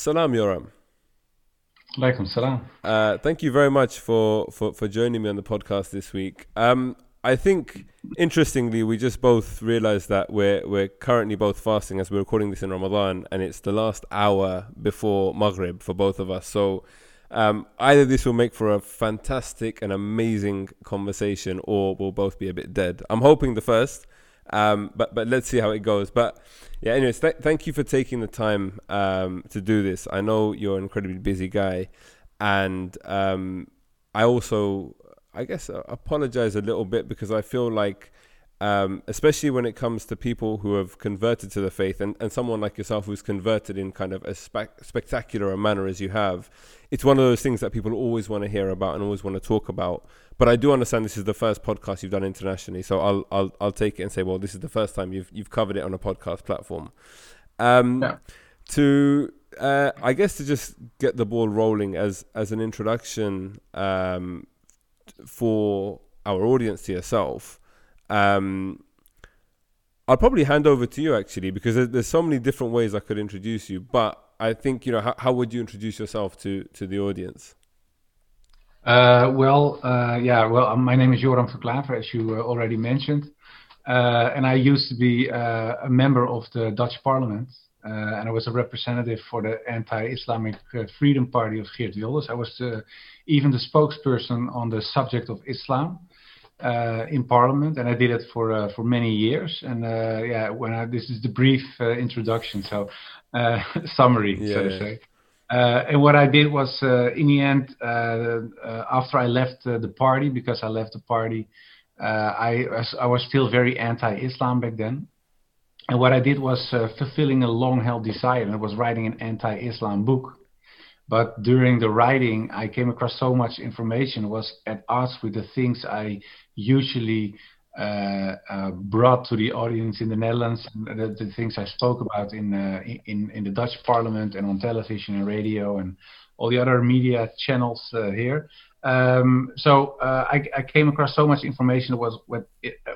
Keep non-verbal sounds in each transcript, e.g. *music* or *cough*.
Salam, Joram. Alaikum salam. Uh, thank you very much for, for, for joining me on the podcast this week. Um, I think interestingly, we just both realized that we're we're currently both fasting as we're recording this in Ramadan, and it's the last hour before Maghrib for both of us. So um, either this will make for a fantastic and amazing conversation, or we'll both be a bit dead. I'm hoping the first, um, but but let's see how it goes. But yeah, anyways, th- thank you for taking the time um, to do this. I know you're an incredibly busy guy, and um, I also I guess uh, apologize a little bit because I feel like, um, especially when it comes to people who have converted to the faith and, and someone like yourself who's converted in kind of as spe- spectacular a manner as you have, it's one of those things that people always want to hear about and always want to talk about. But I do understand this is the first podcast you've done internationally, so I'll I'll I'll take it and say, well, this is the first time you've you've covered it on a podcast platform. Um, yeah. To uh, I guess to just get the ball rolling as as an introduction, um, for our audience to yourself, um, I'll probably hand over to you actually because there's, there's, so many different ways I could introduce you. But I think you know how, how would you introduce yourself to to the audience? Uh, well, uh, yeah, well, um, my name is Joram van Klaveren, as you uh, already mentioned, uh, and I used to be uh, a member of the Dutch Parliament, uh, and I was a representative for the anti-Islamic Freedom Party of Geert Wilders. I was even the spokesperson on the subject of Islam in Parliament, and I did it for for many years. And yeah, when I, this is the brief introduction, so uh, *laughs* summary, yeah, so to yeah. say. Uh, and what I did was, in the end, after I left the party, because I left the party, I I was still very anti-Islam back then. And what I did was fulfilling a long-held desire, and it was writing an anti-Islam book. But during the writing, I came across so much information was at odds with the things I usually uh, uh, brought to the audience in the Netherlands, the, the things I spoke about in, uh, in in the Dutch Parliament and on television and radio and all the other media channels uh, here. Um, so uh, I, I, came across so much information that was what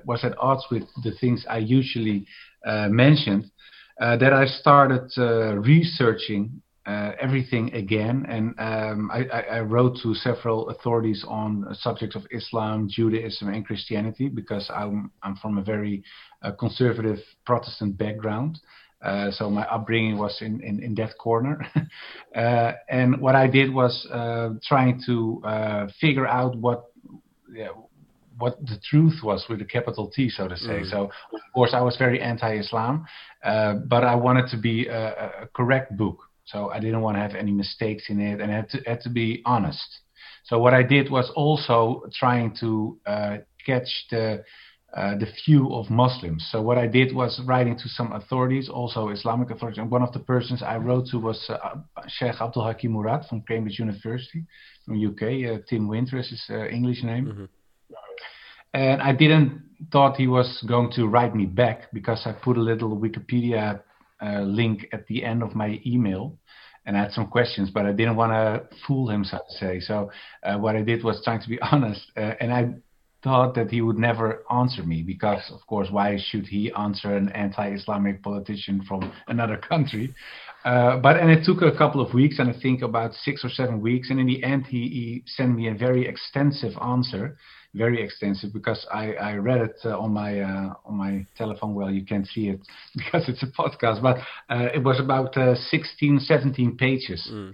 was at odds with the things I usually uh, mentioned. that I started researching uh, everything again. And um, I, I, wrote to several authorities on subjects of Islam, Judaism, and Christianity because I'm, I'm from a very uh, conservative Protestant background. Uh, so my upbringing was in, in, in that corner. *laughs* Uh, and what I did was uh, trying to uh, figure out what. Yeah, what the truth was with a capital T, so to say. Mm. So, of course, I was very anti-Islam, but I wanted to be a, a correct book. So I didn't want to have any mistakes in it, and I had to, had to be honest. So what I did was also trying to uh, catch the uh, the view of Muslims. So what I did was writing to some authorities, also Islamic authorities. And one of the persons I wrote to was uh, Sheikh Abdul Hakim Murad from Cambridge University, from UK. Uh, Tim Winter is his uh, English name. Mm-hmm. And I didn't thought he was going to write me back because I put a little Wikipedia uh, link at the end of my email and I had some questions, but I didn't want to fool him, so to say. So uh, what I did was trying to be *laughs* honest, uh, and I thought that he would never answer me because, of course, why should he answer an anti-Islamic politician from *laughs* another country? Uh, but and it took a couple of weeks, and I think about six or seven weeks, and in the end, he, he sent me a very extensive answer very extensive because I, I read it uh, on my uh, on my telephone. Well, you can't see it *laughs* because it's a podcast, but uh, it was about uh, 16, 17 pages. Mm.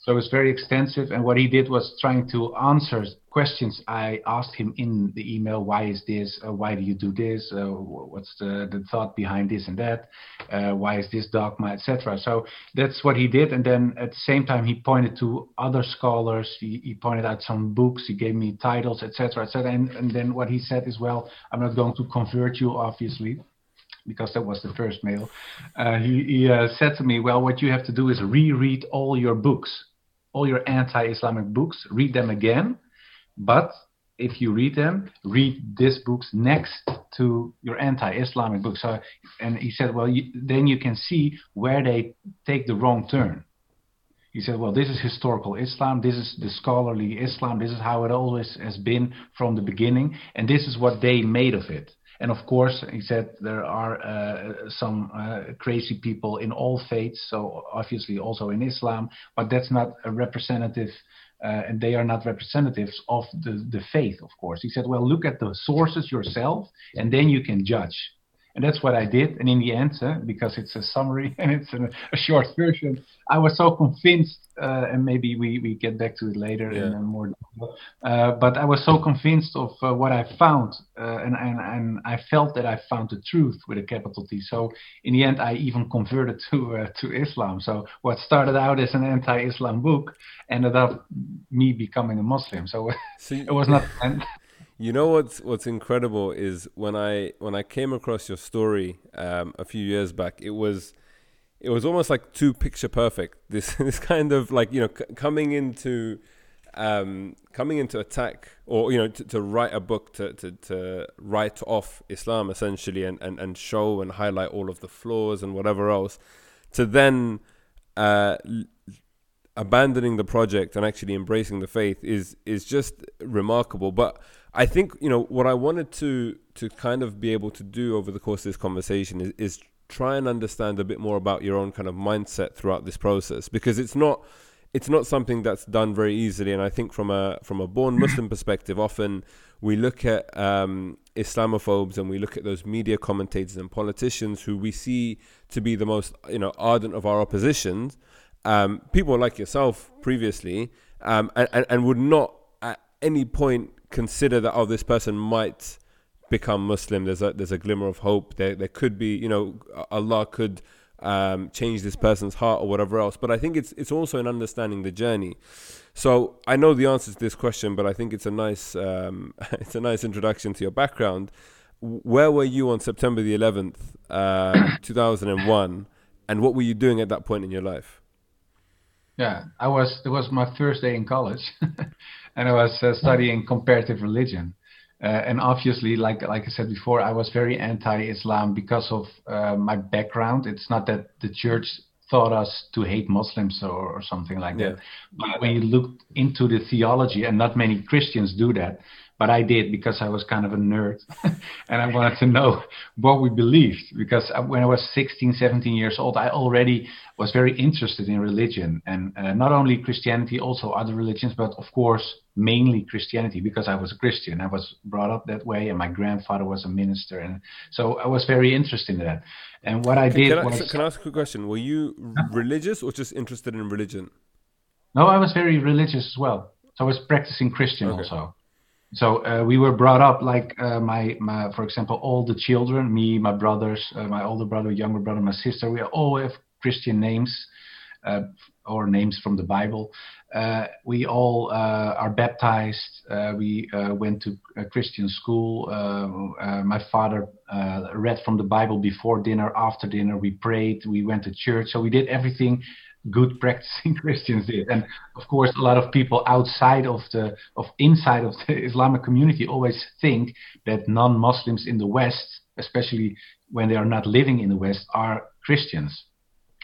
So it was very extensive. And what he did was trying to answer questions I asked him in the email. Why is this? Uh, why do you do this? Uh, what's the, the thought behind this and that? Uh, why is this dogma, etc. So that's what he did. And then at the same time, he pointed to other scholars. He, he pointed out some books. He gave me titles, etc., etc. And, and then what he said is, well, I'm not going to convert you, obviously because that was the first mail. Uh, he, he uh, said to me, "Well, what you have to do is reread all your books, all your anti-Islamic books. Read them again, but if you read them, read these books next to your anti-Islamic books." So, and he said, "Well, you, then you can see where they take the wrong turn." He said, "Well, this is historical Islam. This is the scholarly Islam. This is how it always has been from the beginning, and this is what they made of it." And of course, he said there are uh, some uh, crazy people in all faiths, so obviously also in Islam, but that's not a representative. Uh, and they are not representatives of the, the faith, of course. He said, Well, look at the sources yourself, and then you can judge. And that's what I did. And in the end, uh, because it's a summary *laughs* and it's a, a short version, I was so convinced, uh, and maybe we, we get back to it later yeah. in more. Uh, but I was so convinced of uh, what I found, uh, and, and and I felt that I found the truth with a capital T. So in the end, I even converted to uh, to Islam. So what started out as an anti-Islam book ended up me becoming a Muslim. So, so *laughs* it was not. *laughs* You know what's what's incredible is when I when I came across your story um, a few years back, it was it was almost like too picture perfect. *laughs* This this kind of like you know c- coming into um, coming into attack or you know to, to write a book to, to, to write off Islam essentially and, and, and show and highlight all of the flaws and whatever else to then uh, abandoning the project and actually embracing the faith is is just remarkable. But I think you know what I wanted to to kind of be able to do over the course of this conversation is, is try and understand a bit more about your own kind of mindset throughout this process because it's not it's not something that's done very easily. And I think from a from a born *coughs* Muslim perspective often we look at um, Islamophobes and we look at those media commentators and politicians who we see to be the most you know ardent of our oppositions um, people like yourself previously um, and, and would not at any point consider that oh this person might become Muslim. There's a there's a glimmer of hope. There there could be you know Allah could um, change this person's heart or whatever else. But I think it's it's also in understanding the journey. So I know the answer to this question, but I think it's a nice um, *laughs* it's a nice introduction to your background. Where were you on September the 11th, uh, *coughs* 2001, and what were you doing at that point in your life? Yeah, I was. It was my first day in college, *laughs* and I was uh, studying comparative religion. Uh, and obviously, like like I said before, I was very anti-Islam because of uh, my background. It's not that the church taught us to hate Muslims or, or something like yeah. that. But when you look into the theology, and not many Christians do that, but I did because I was kind of a nerd *laughs* and I wanted to know what we believed. Because when I was 16, 17 years old, I already was very interested in religion and uh, not only Christianity, also other religions, but of course, mainly Christianity because I was a Christian. I was brought up that way and my grandfather was a minister. And so I was very interested in that. And what I did can was. I, can I ask a quick question? Were you *laughs* religious or just interested in religion? No, I was very religious as well. So I was practicing Christian okay. also. So uh, we were brought up like uh, my, my, for example, all the children, me, my brothers, uh, my older brother, younger brother, my sister, we all have Christian names uh, or names from the Bible. Uh, we all uh, are baptized. we went to Christian school. my father read from the Bible before dinner, after dinner. We prayed. We went to church. So we did everything good practicing *laughs* Christians did. And of course, a lot of people outside of the of inside of the *laughs* Islamic community always think that non-Muslims in the West, especially when they are not living in the West, are Christians.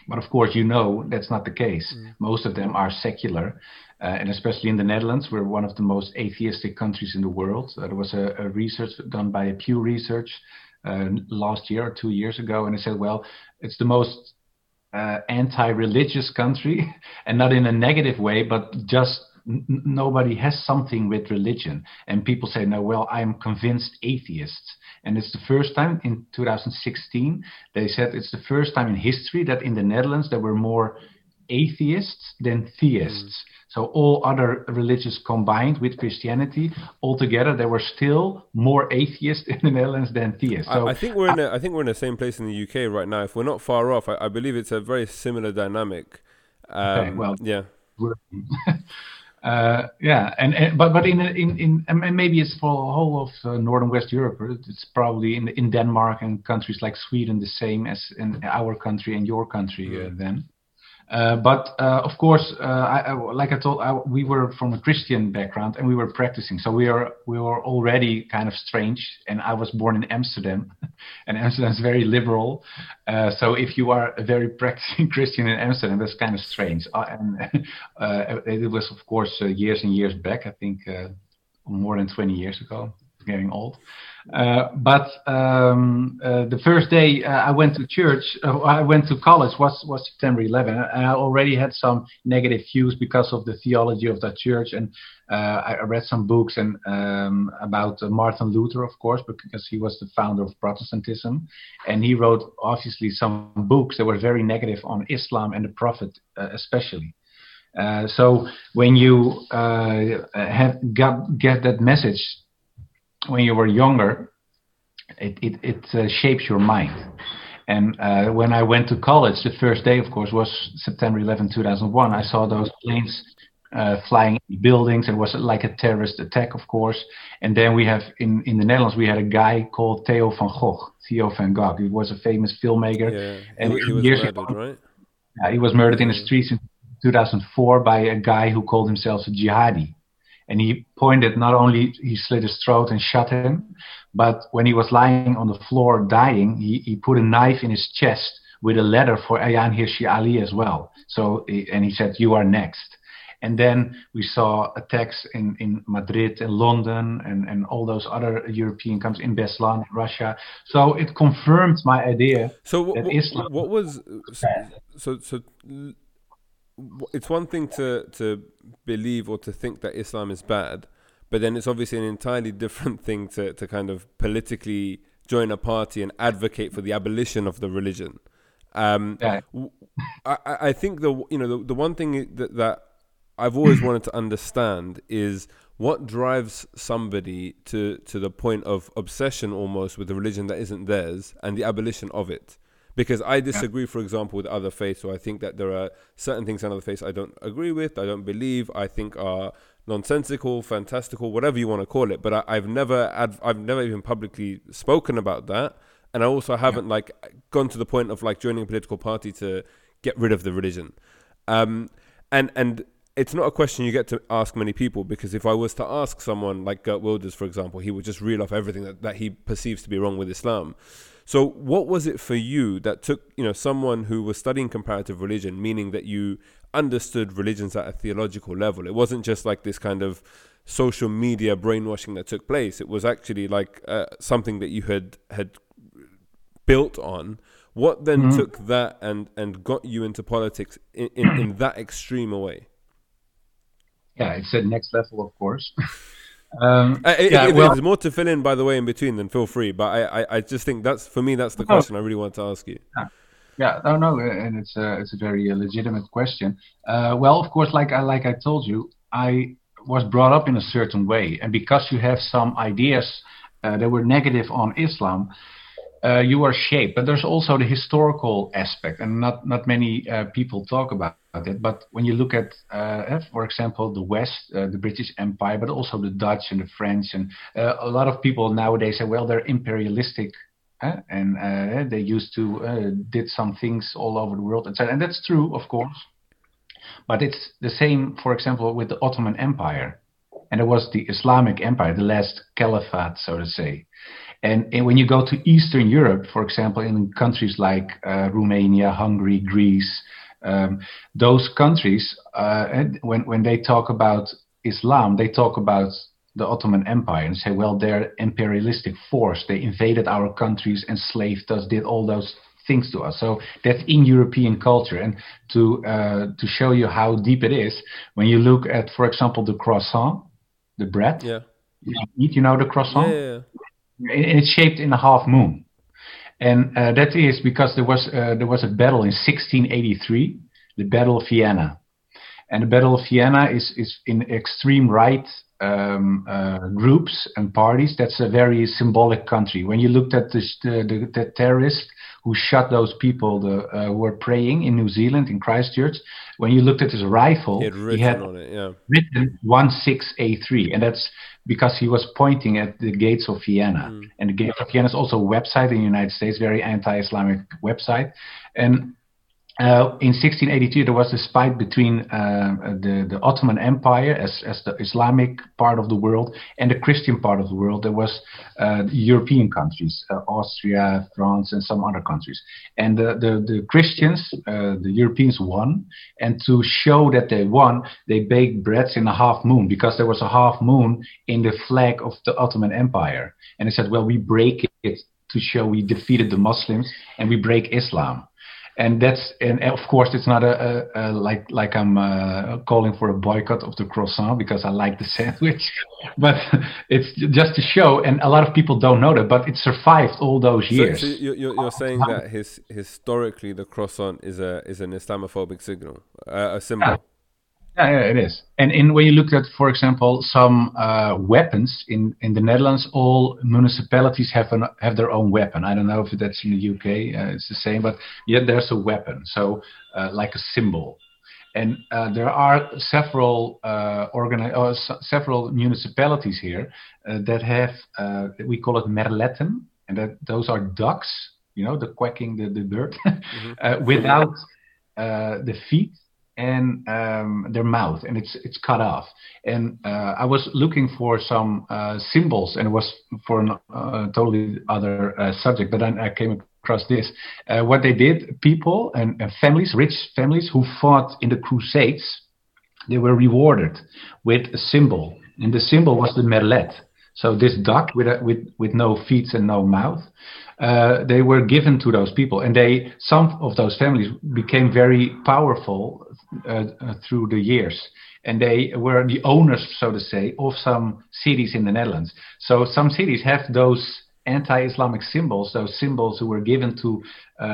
But of course, you know that's not the case. Mm. Most of them are secular, uh, and especially in the Netherlands, we're one of the most atheistic countries in the world. Uh, there was a, a, research done by Pew Research uh, last year or two years ago, and it said, well, it's the most uh, anti-religious country, *laughs* and not in a negative way, but just n- nobody has something with religion. And people say, no, well, I'm convinced atheists. And it's the first time in 2016, they said it's the first time in history that in the Netherlands there were more atheists than theists. Mm. So all other religions combined with Christianity, altogether there were still more atheists *laughs* in the Netherlands than theists. So I, I think we're in a, I think we're in the same place in the UK right now. If we're not far off, I, I believe it's a very similar dynamic. Um, okay, well, yeah. *laughs* Uh, yeah, and, and, but but in in in and maybe it's for the whole of uh, northern West Europe. It's probably in in Denmark and countries like Sweden the same as in our country and your country uh, then. Uh, but uh, of course, uh, I, I, like I told, I, we were from a Christian background and we were practicing. So we are we were already kind of strange. And I was born in Amsterdam, *laughs* and Amsterdam is very liberal. Uh, so if you are a very practicing *laughs* Christian in Amsterdam, that's kind of strange. Uh, and *laughs* it was, of course, years and years back. I think more than 20 years ago. Getting old. Uh, but um, uh, the first day uh, I went to church, uh, I went to college was was September 11. And I already had some negative views because of the theology of that church, and uh, I read some books and um, about Martin Luther, of course, because he was the founder of Protestantism, and he wrote obviously some books that were very negative on Islam and the Prophet, especially. Uh, so when you uh, have got, get that message when you were younger, it it, it uh, shapes your mind. And uh, when I went to college, the first day, of course, was September 11, 2001. I saw those planes uh, flying in buildings. It was like a terrorist attack, of course. And then we have in, in the Netherlands, we had a guy called Theo van Gogh, Theo van Gogh. He was a famous filmmaker. Yeah, and he, he was murdered, ago, right? Yeah, he was murdered in the streets in 2004 by a guy who called himself a jihadi and he pointed not only he slit his throat and shot him, but when he was lying on the floor dying, he, he put a knife in his chest with a letter for Ayaan Hirsi Ali as well. So and he said, "You are next." And then we saw attacks in, in Madrid and London and, and all those other European countries in Beslan, Russia. So it confirmed my idea. So what, Islam what was so so it's one thing to to believe or to think that Islam is bad, but then it's obviously an entirely different thing to to kind of politically join a party and advocate for the abolition of the religion. Um, yeah. I, I think the you know the, the one thing that, that I've always wanted to understand is what drives somebody to to the point of obsession almost with a religion that isn't theirs and the abolition of it because I disagree, yeah. for example, with other faiths. So I think that there are certain things in other faiths I don't agree with, I don't believe, I think are nonsensical, fantastical, whatever you want to call it. But I, have never, adv- I've never even publicly spoken about that, and I also haven't yeah. like gone to the point of like joining a political party to get rid of the religion. Um, and and it's not a question you get to ask many people because if I was to ask someone like Geert Wilders, for example, he would just reel off everything that, that he perceives to be wrong with Islam. So, what was it for you that took, you know, someone who was studying comparative religion, meaning that you understood religions at a theological level? It wasn't just like this kind of social media brainwashing that took place. It was actually like uh, something that you had had built on. What then mm-hmm. took that and and got you into politics in, in, in that extreme a way? Yeah, it's at next level, of course. *laughs* Um, uh, yeah, if, well, there's more to fill in, by the way, in between, then feel free. But I, I, I just think that's for me. That's the question I really want to ask you. Yeah, yeah no, no, and it's a, it's a very uh, legitimate question. Uh, well, of course, like I, like I told you, I was brought up in a certain way, and because you have some ideas uh, that were negative on Islam, uh, you are shaped. But there's also the historical aspect, and not not many uh, people talk about it. But when you look at, uh, for example, the West, uh, the British Empire, but also the Dutch and the French, and uh, a lot of people nowadays say, well, they're imperialistic. and uh, they used to did some things all over the world, etc. And that's true, of course. But it's the same, for example, with the Ottoman Empire, and it was the Islamic Empire, the last caliphate, so to say. And, and, when you go to Eastern Europe, for example, in countries like uh, Romania, Hungary, Greece, um, those countries, uh, when when they talk about Islam, they talk about the Ottoman Empire and say, well, they're imperialistic force. They invaded our countries, enslaved us, did all those things to us. So that's in European culture. And to uh, to show you how deep it is, when you look at, for example, the croissant, the bread, yeah, you eat, you know, the croissant, yeah, yeah. it's shaped in a half moon and uh, that is because there was uh, there was a battle in 1683, the Battle of Vienna, and the Battle of Vienna is is in extreme right um, uh, groups and parties. That's a very symbolic country. When you looked at the, the, the terrorist who shot those people the, uh, were praying in New Zealand in Christchurch. When you looked at his rifle, he had, it, yeah. written 16A3, and that's because he was pointing at the gates of Vienna. Mm. And the gates of Vienna is also a website in the United States, very anti-Islamic website. And uh, in 1682, there was this fight between uh, the, the Ottoman Empire as, as the Islamic part of the world and the Christian part of the world. There was uh, European countries, uh, Austria, France, and some other countries. And the, the, the Christians, uh, the Europeans won. And to show that they won, they baked breads in a half moon because there was a half moon in the flag of the Ottoman Empire. And they said, well, we break it to show we defeated the Muslims and we break Islam and that's and of course it's not a, a, a like like I'm uh, calling for a boycott of the croissant because I like the sandwich, *laughs* but it's just to show, and a lot of people don't know that, but it survived all those years. So, so you're, you're saying that his, historically the croissant is a is an Islamophobic signal, uh, a symbol. Yeah. Yeah, yeah, it is. And in when you look at, for example, some uh, weapons in, in the Netherlands, all municipalities have an, have their own weapon. I don't know if that's in the UK, uh, it's the same, but yet there's a weapon, so uh, like a symbol. And uh, there are several uh, organi- or s- several municipalities here uh, that have we call it merletten, and that those are ducks, you know, the quacking the the bird, *laughs* mm-hmm. without the feet and um, their mouth, and it's it's cut off. And uh, I was looking for some uh, symbols, and it was for a uh, totally other uh, subject. But then I came across this. Uh, what they did, people and, and, families, rich families who fought in the Crusades, they were rewarded with a symbol, and the symbol was the merlet. So this duck with a, with with no feet and no mouth, uh, they were given to those people, and they some of those families became very powerful through the years, and they were the owners, so to say, of some cities in the Netherlands. So some cities have those anti-Islamic symbols, those symbols who were given to uh,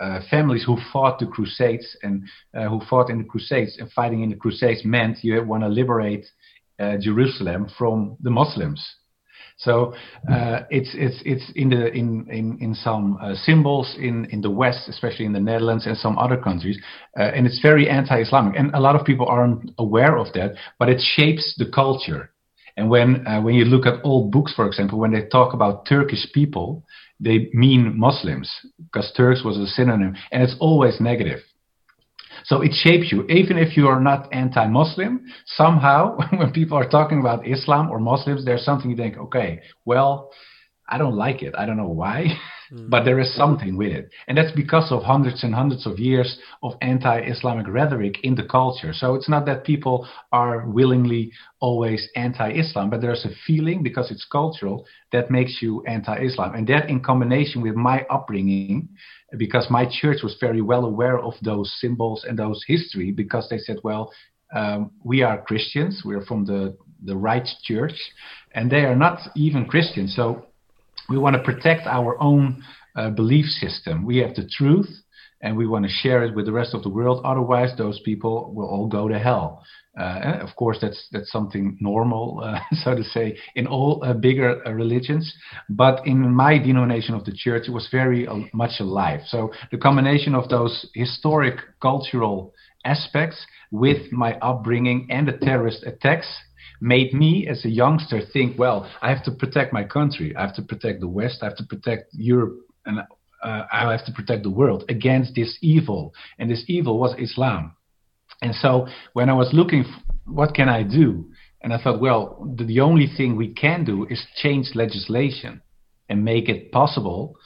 uh, families who fought the Crusades and uh, who fought in the Crusades. And fighting in the Crusades meant you want to liberate Jerusalem from the Muslims. So uh, it's it's it's in the in in in some uh, symbols in in the West, especially in the Netherlands and some other countries, uh, and it's very anti-Islamic. And a lot of people aren't aware of that, but it shapes the culture. And when uh, when you look at old books, for example, when they talk about Turkish people, they mean Muslims because Turks was a synonym, and it's always negative. So it shapes you. Even if you are not anti Muslim, somehow *laughs* when people are talking about Islam or Muslims, there's something you think, okay, well, I don't like it. I don't know why, *laughs* but there is something with it. And that's because of hundreds and hundreds of years of anti Islamic rhetoric in the culture. So it's not that people are willingly always anti Islam, but there's a feeling because it's cultural that makes you anti Islam. And that in combination with my upbringing, because my church was very well aware of those symbols and those history because they said, well, um, we are Christians, we're from the, the right church, and they are not even Christians. So we want to protect our own uh, belief system. We have the truth and we want to share it with the rest of the world. Otherwise, those people will all go to hell. Uh, of course, that's that's something normal, *laughs* uh, so to say, in all uh, bigger religions. But in my denomination of the church, it was very much alive. So the combination of those historic cultural aspects with my upbringing and the terrorist attacks made me as a youngster think, well, I have to protect my country, I have to protect the West, I have to protect Europe, and uh, I have to protect the world against this evil. And this evil was Islam. And so when I was looking, what can I do? And I thought, well, the, the only thing we can do is change legislation and make it possible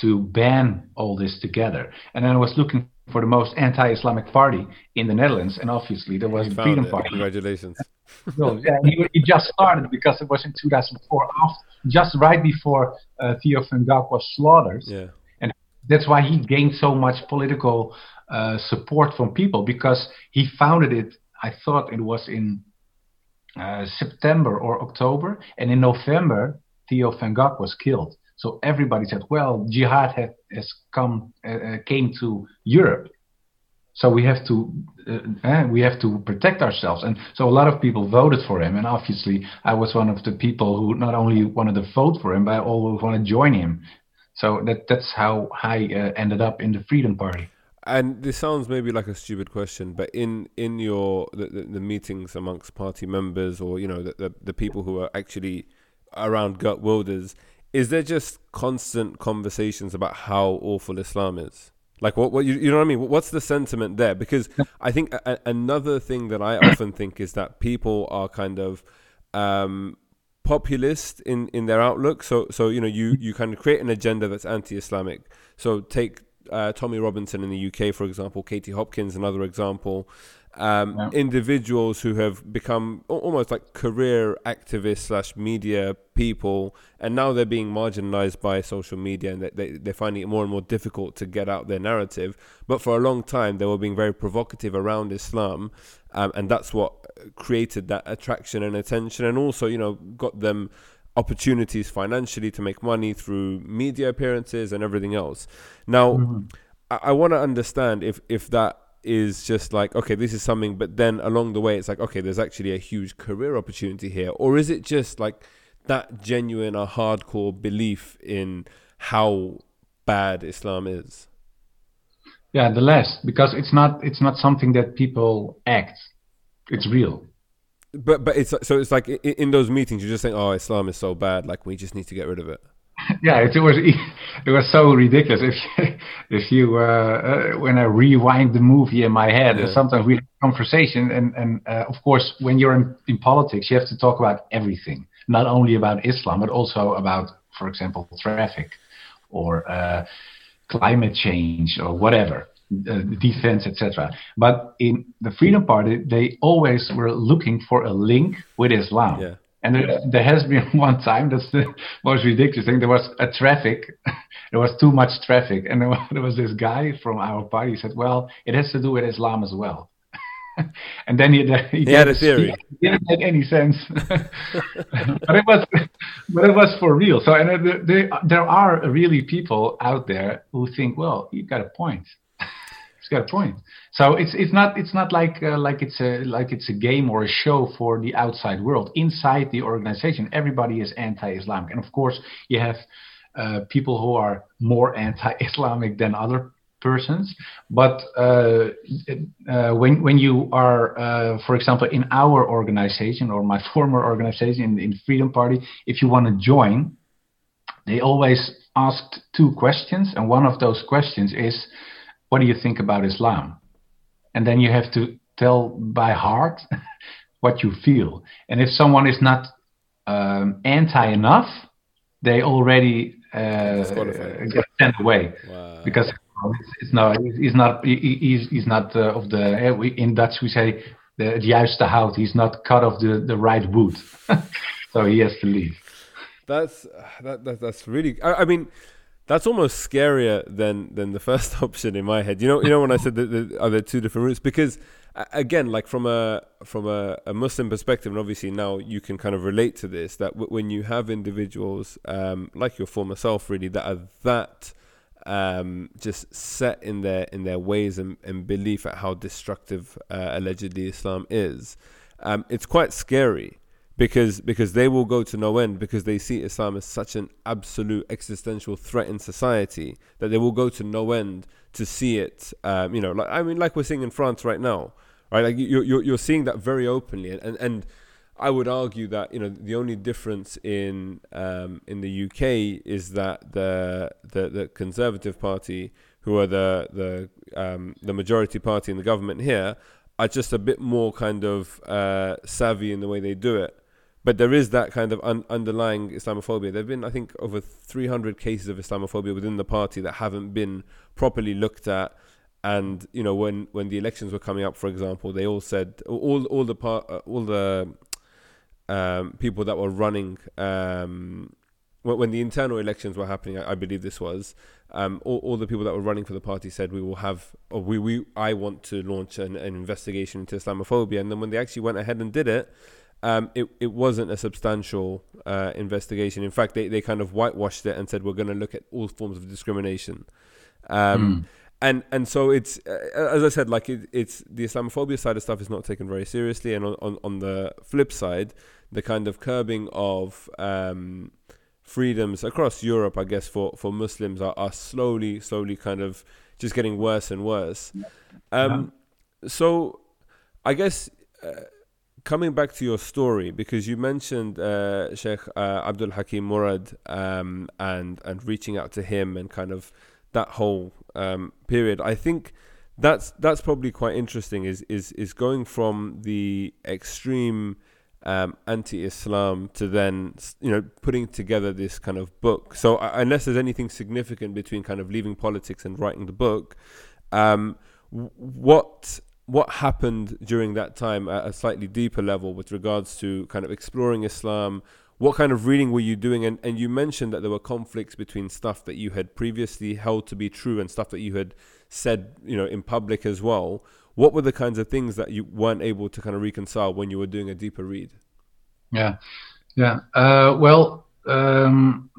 to ban all this together. And then I was looking for the most anti-Islamic party in the Netherlands, and obviously there was the Freedom it. Party. Congratulations! *laughs* well, yeah, he, he, just started because it was in 2004, after, just right before uh, Theo van Gogh was slaughtered. Yeah. That's why he gained so much political uh, support from people because he founded it. I thought it was in uh, September or October, and in November, Theo van Gogh was killed. So everybody said, "Well, jihad had, has come uh, uh came to Europe, so we have to uh, eh, we have to protect ourselves." And so a lot of people voted for him, and obviously I was one of the people who not only wanted to vote for him, but I always wanted to join him. So that that's how I uh, ended up in the Freedom Party. And this sounds maybe like a stupid question, but in in your the, the, the meetings amongst party members, or you know the, the, the people who are actually around Geert Wilders, is there just constant conversations about how awful Islam is? Like what, what you, you know what I mean? What's the sentiment there? Because I think a, another thing that I often think is that people are kind of um, populist in, in their outlook. So so you know you you kind of create an agenda that's anti-Islamic. So take uh, Tommy Robinson in the UK, for example, Katie Hopkins, another example um, yeah. individuals who have become almost like career activists slash media people, and now they're being marginalized by social media, and they, they're finding it more and more difficult to get out their narrative. But for a long time, they were being very provocative around Islam, um, and that's what created that attraction and attention, and also you know got them opportunities financially to make money through media appearances and everything else. Now, mm-hmm. I, I want to understand if if that is just like okay this is something but then along the way it's like okay there's actually a huge career opportunity here or is it just like that genuine a hardcore belief in how bad islam is yeah the less because it's not it's not something that people act it's real but but it's so it's like in, those meetings you're just saying oh islam is so bad like we just need to get rid of it *laughs* yeah, it was *laughs* it was so ridiculous. If *laughs* if you uh, uh, when I rewind the movie in my head, yeah. sometimes we have conversation, and and uh, of course when you're in, in politics, you have to talk about everything, not only about Islam, but also about, for example, traffic, or uh, climate change, or whatever, uh, defense, etc. But in the Freedom Party, they always were looking for a link with Islam. Yeah and there, there, has been *laughs* one time, that's *laughs* the most ridiculous thing. There was a traffic, *laughs* there was too much traffic. And there was, this guy from our party He said, Well, it has to do with Islam as well. and then he, he, he had a theory. It didn't make any sense, but it was, but it was for real. So, and there, there are really people out there who think, well, you've got a point. He's got a point. So it's it's not it's not like uh, like it's a like it's a game or a show for the outside world. Inside the organization, everybody is anti-Islamic, and of course you have uh, people who are more *laughs* anti-Islamic than other persons. But uh, uh when when you are, uh, for example, in our organization or my *laughs* former organization in, in Freedom Party, if you want to join, they always asked two questions, and one of those questions is what do you think about Islam? And then you have to tell by heart *laughs* what you feel. And if someone is not um, anti enough, they already uh, get sent away wow. because it's, it's no, he's not he's, he's not uh, of the eh, in Dutch we say the juiste hout. He's not cut of the the right wood, *laughs* so he has to leave. That's that, that that's really. I, I mean that's almost scarier than than the first *laughs* option in my head. You know, you know when I said that, that are there two different routes because again, like from a from a, a, Muslim perspective, and obviously now you can kind of relate to this that w- when you have individuals um, like your former self, really that are that um, just set in their in their ways and, and belief at how destructive uh, allegedly Islam is, um, it's quite scary because because they will go to no end because they see Islam as such an absolute existential threat in society that they will go to no end to see it. Um, you know, like I mean, like we're seeing in France right now, right? Like you're you're, you're seeing that very openly, and, and and I would argue that you know the only difference in um, in the UK is that the the, the Conservative Party, who are the the um, the majority party in the government here, are just a bit more kind of uh, savvy in the way they do it but there is that kind of un- underlying Islamophobia. There have been, I think, over 300 cases of Islamophobia within the party that haven't been properly looked at. And you know, when, when the elections were coming up, for example, they all said all all the uh, all the um, people that were running um, when, when, the internal elections were happening, I, I believe this was um, all, all, the people that were running for the party said we will have or we, we I want to launch an, an investigation into Islamophobia. And then when they actually went ahead and did it, um, it, it wasn't a substantial uh, investigation. In fact, they, they kind of whitewashed it and said we're going to look at all forms of discrimination. Um, mm. And and so it's uh, as I said, like it, it's the Islamophobia side of stuff is not taken very seriously, and on, on, on the flip side, the kind of curbing of um, freedoms across Europe, I guess, for, for Muslims are, are slowly slowly kind of just getting worse and worse. Um, yeah. So I guess. Uh, coming back to your story, because you mentioned uh, Sheikh uh, Abdul Hakim Murad um, and and reaching out to him and kind of that whole um, period. I think that's that's probably quite interesting. Is is is going from the extreme um, anti-Islam to then you know putting together this kind of book. So uh, unless there's anything significant between kind of leaving politics and writing the book, um, what what happened during that time at a slightly deeper level with regards to kind of exploring Islam? What kind of reading were you doing? And and you mentioned that there were conflicts between stuff that you had previously held to be true and stuff that you had said you know in public as well what were the kinds of things that you weren't able to kind of reconcile when you were doing a deeper read? Yeah, yeah. Uh, well, um,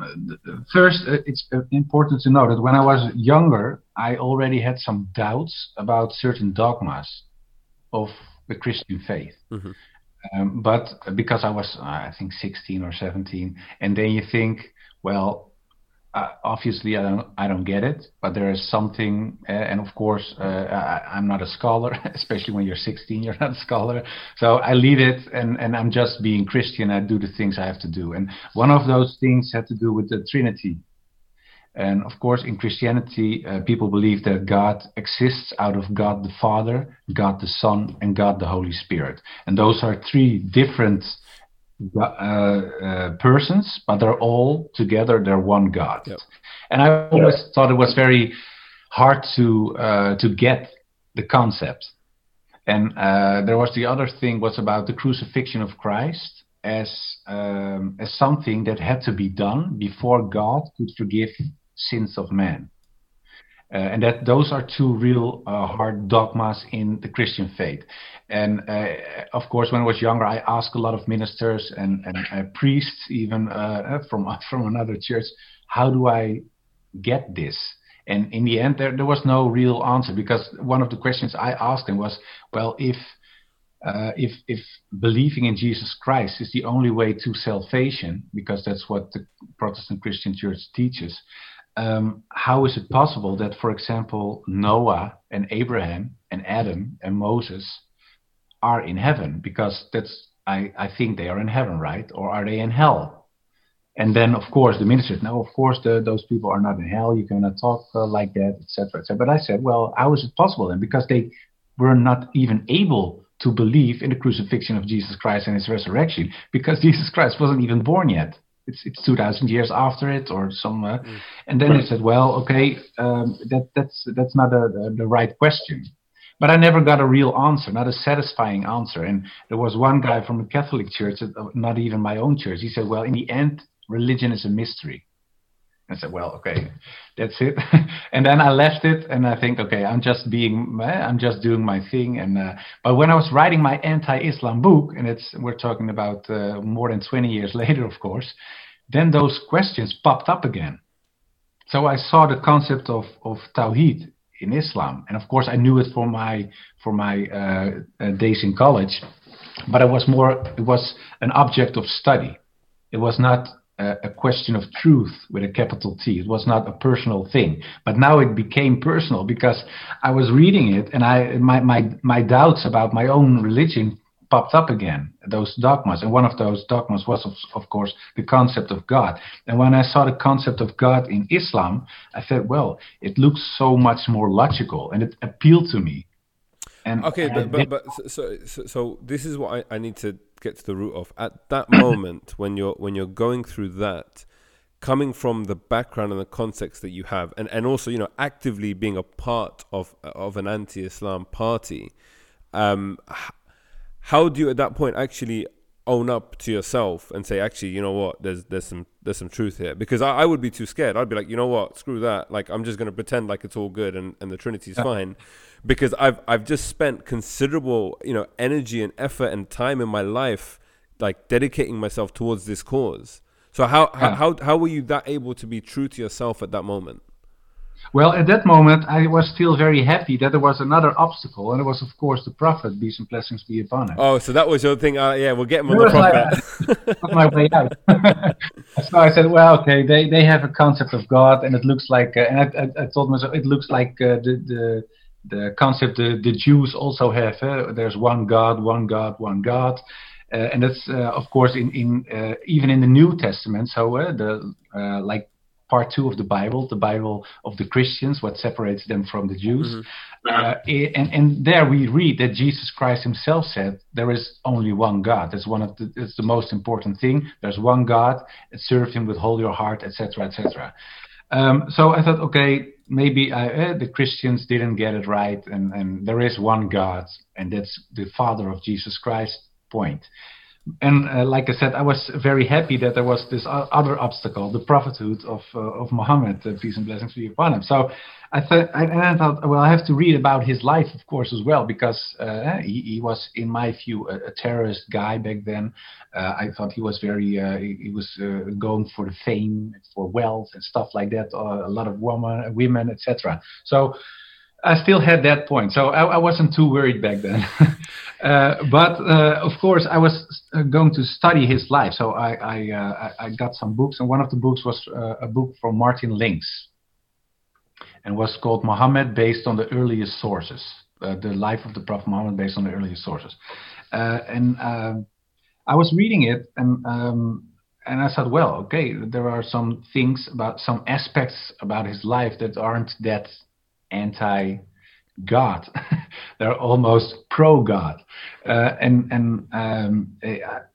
first, uh, it's uh, important to know that when I was younger, I already had some doubts about certain dogmas of the Christian faith. Mm-hmm. Um, but because I was, I think, 16 or 17, and then you think, well, uh, obviously I don't I don't get it, but there is something, uh, and of course uh, I, am not a scholar, *laughs* especially when you're 16, you're not a scholar. So I leave it, and and I'm just being Christian. I do the things I have to do, and one of those things had to do with the Trinity. And of course, in Christianity, uh, people believe that God exists out of God the Father, God the Son, and God the Holy Spirit. And those are three different uh, uh, persons, but they're all together. They're one God. Yep. And I always thought it was very hard to uh, to get the concept. And uh, there was the other thing was about the crucifixion of Christ as um, as something that had to be done before God could forgive sins of man. Uh, and that those are two real uh, hard dogmas in the Christian faith. And uh, of course, when I was younger, I asked a lot of ministers and, and priests, even uh, from *laughs* from another church, how do I get this? And in the end, there, there was no real answer because one of the questions I asked them was, well, if uh, if if believing in Jesus Christ is the only way to salvation, because that's what the Protestant Christian Church teaches, um, how is it possible that, for example, Noah and Abraham and Adam and Moses are in heaven? Because that's I, I think they are in heaven, right? Or are they in hell? And then, of course, the minister said, no, of course, the, those people are not in hell. You cannot talk uh, like that, etc., etc. But I said, well, how is it possible then? Because they were not even able to believe in the crucifixion of Jesus Christ and his resurrection, because *laughs* Jesus Christ wasn't even born yet it's it's 2000 years after it or some uh, mm. and then right. they said well okay um, that that's that's not a, the, the right question but I never got a real answer, not a satisfying answer. And there was one guy from the Catholic Church, uh, not even my own church. He said, "Well, in the end, religion is a mystery." I said, "Well, okay, that's it." *laughs* and then I left it, and I think, okay, I'm just being, eh, I'm just doing my thing. And uh, but when I was writing my anti-Islam book, and it's we're talking about uh, more than 20 years *laughs* later, of course, then those questions popped up again. So I saw the concept of of tawhid in Islam, and of course I knew it for my for my uh, uh days in college, but it was more it was an object of study. It was not a, question of truth with a capital T. It was not a personal thing, but now it became personal because I was reading it and I my my my doubts about my own religion popped up again. Those dogmas, and one of those dogmas was of, of course the concept of God. And when I saw the concept of God in Islam, I said, well, it looks so much more logical, and it appealed to me. And okay, but, but but so, so so this is what I, I need to get to the root of. At that moment, when you're when you're going through that, coming from the background and the context that you have, and, and also you know actively being a part of of an anti-Islam party, um, how do you at that point actually own up to yourself and say, actually, you know what, there's there's some there's some truth here. Because I, I would be too scared. I'd be like, you know what, screw that. Like I'm just gonna pretend like it's all good and, and the Trinity's yeah. fine. Because I've I've just spent considerable, you know, energy and effort and time in my life like dedicating myself towards this cause. So how, yeah. how how were you that able to be true to yourself at that moment? Well, at that moment, I was still very happy that there was another obstacle, and it was, of course, the prophet. Peace and blessings be upon him. Oh, so that was your thing. Uh, yeah, we'll get him on the prophet. My, my way out. *laughs* so I said, well, okay, they, they have a concept of God, and it looks like, uh, and I, I, I, told myself, it looks like uh, the, the the concept the, the Jews also have. Uh, there's one God, one God, one God. Uh, and that's uh, of course in in uh, even in the New Testament. So uh, the uh, like part two of the Bible, the Bible of the Christians, what separates them from the Jews. Mm-hmm. Uh, and, and there we read that Jesus Christ himself said, there is only one God. That's one of the, it's the most important thing. There's one God, serve him with all your heart, etc., etc. Um, so I thought, okay, maybe uh, the Christians didn't get it right, and, and there is one God, and that's the Father of Jesus Christ. Point and uh, like I said, I was very happy that there was this other obstacle, the prophethood of uh, of Muhammad, uh, peace and blessings be upon him. So I thought, I, and I thought, well, I have to read about his life, of course, as well, because uh, he, he, was, in my view, a, a terrorist guy back then. Uh, I thought he was very, uh, he, he, was going for the fame, for wealth, and stuff like that. a lot of women, women, etc. So I still had that point, so I, I wasn't too worried back then. *laughs* uh, but uh, of course, I was uh, going to study his life, so I I, uh, I got some books, and one of the books was uh, a book from Martin Lings, and was called Muhammad, based on the earliest sources, uh, the life of the Prophet Muhammad, based on the earliest sources, and I was reading it, and um, and I said, well, okay, there are some things about some aspects about his life that aren't that anti God. *laughs* They're almost pro God. Uh, and and um,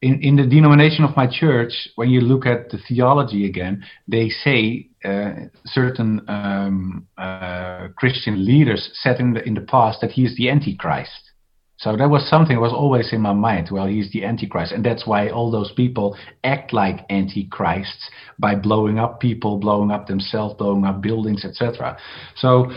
in, in the denomination of my church, when you look at the theology again, they say uh, certain um, uh, Christian leaders said in the, in the past that he is the Antichrist. So that was something that was always in my mind. Well, he's the Antichrist. And that's why all those people act like Antichrists by blowing up people, blowing up themselves, blowing up buildings, etc. So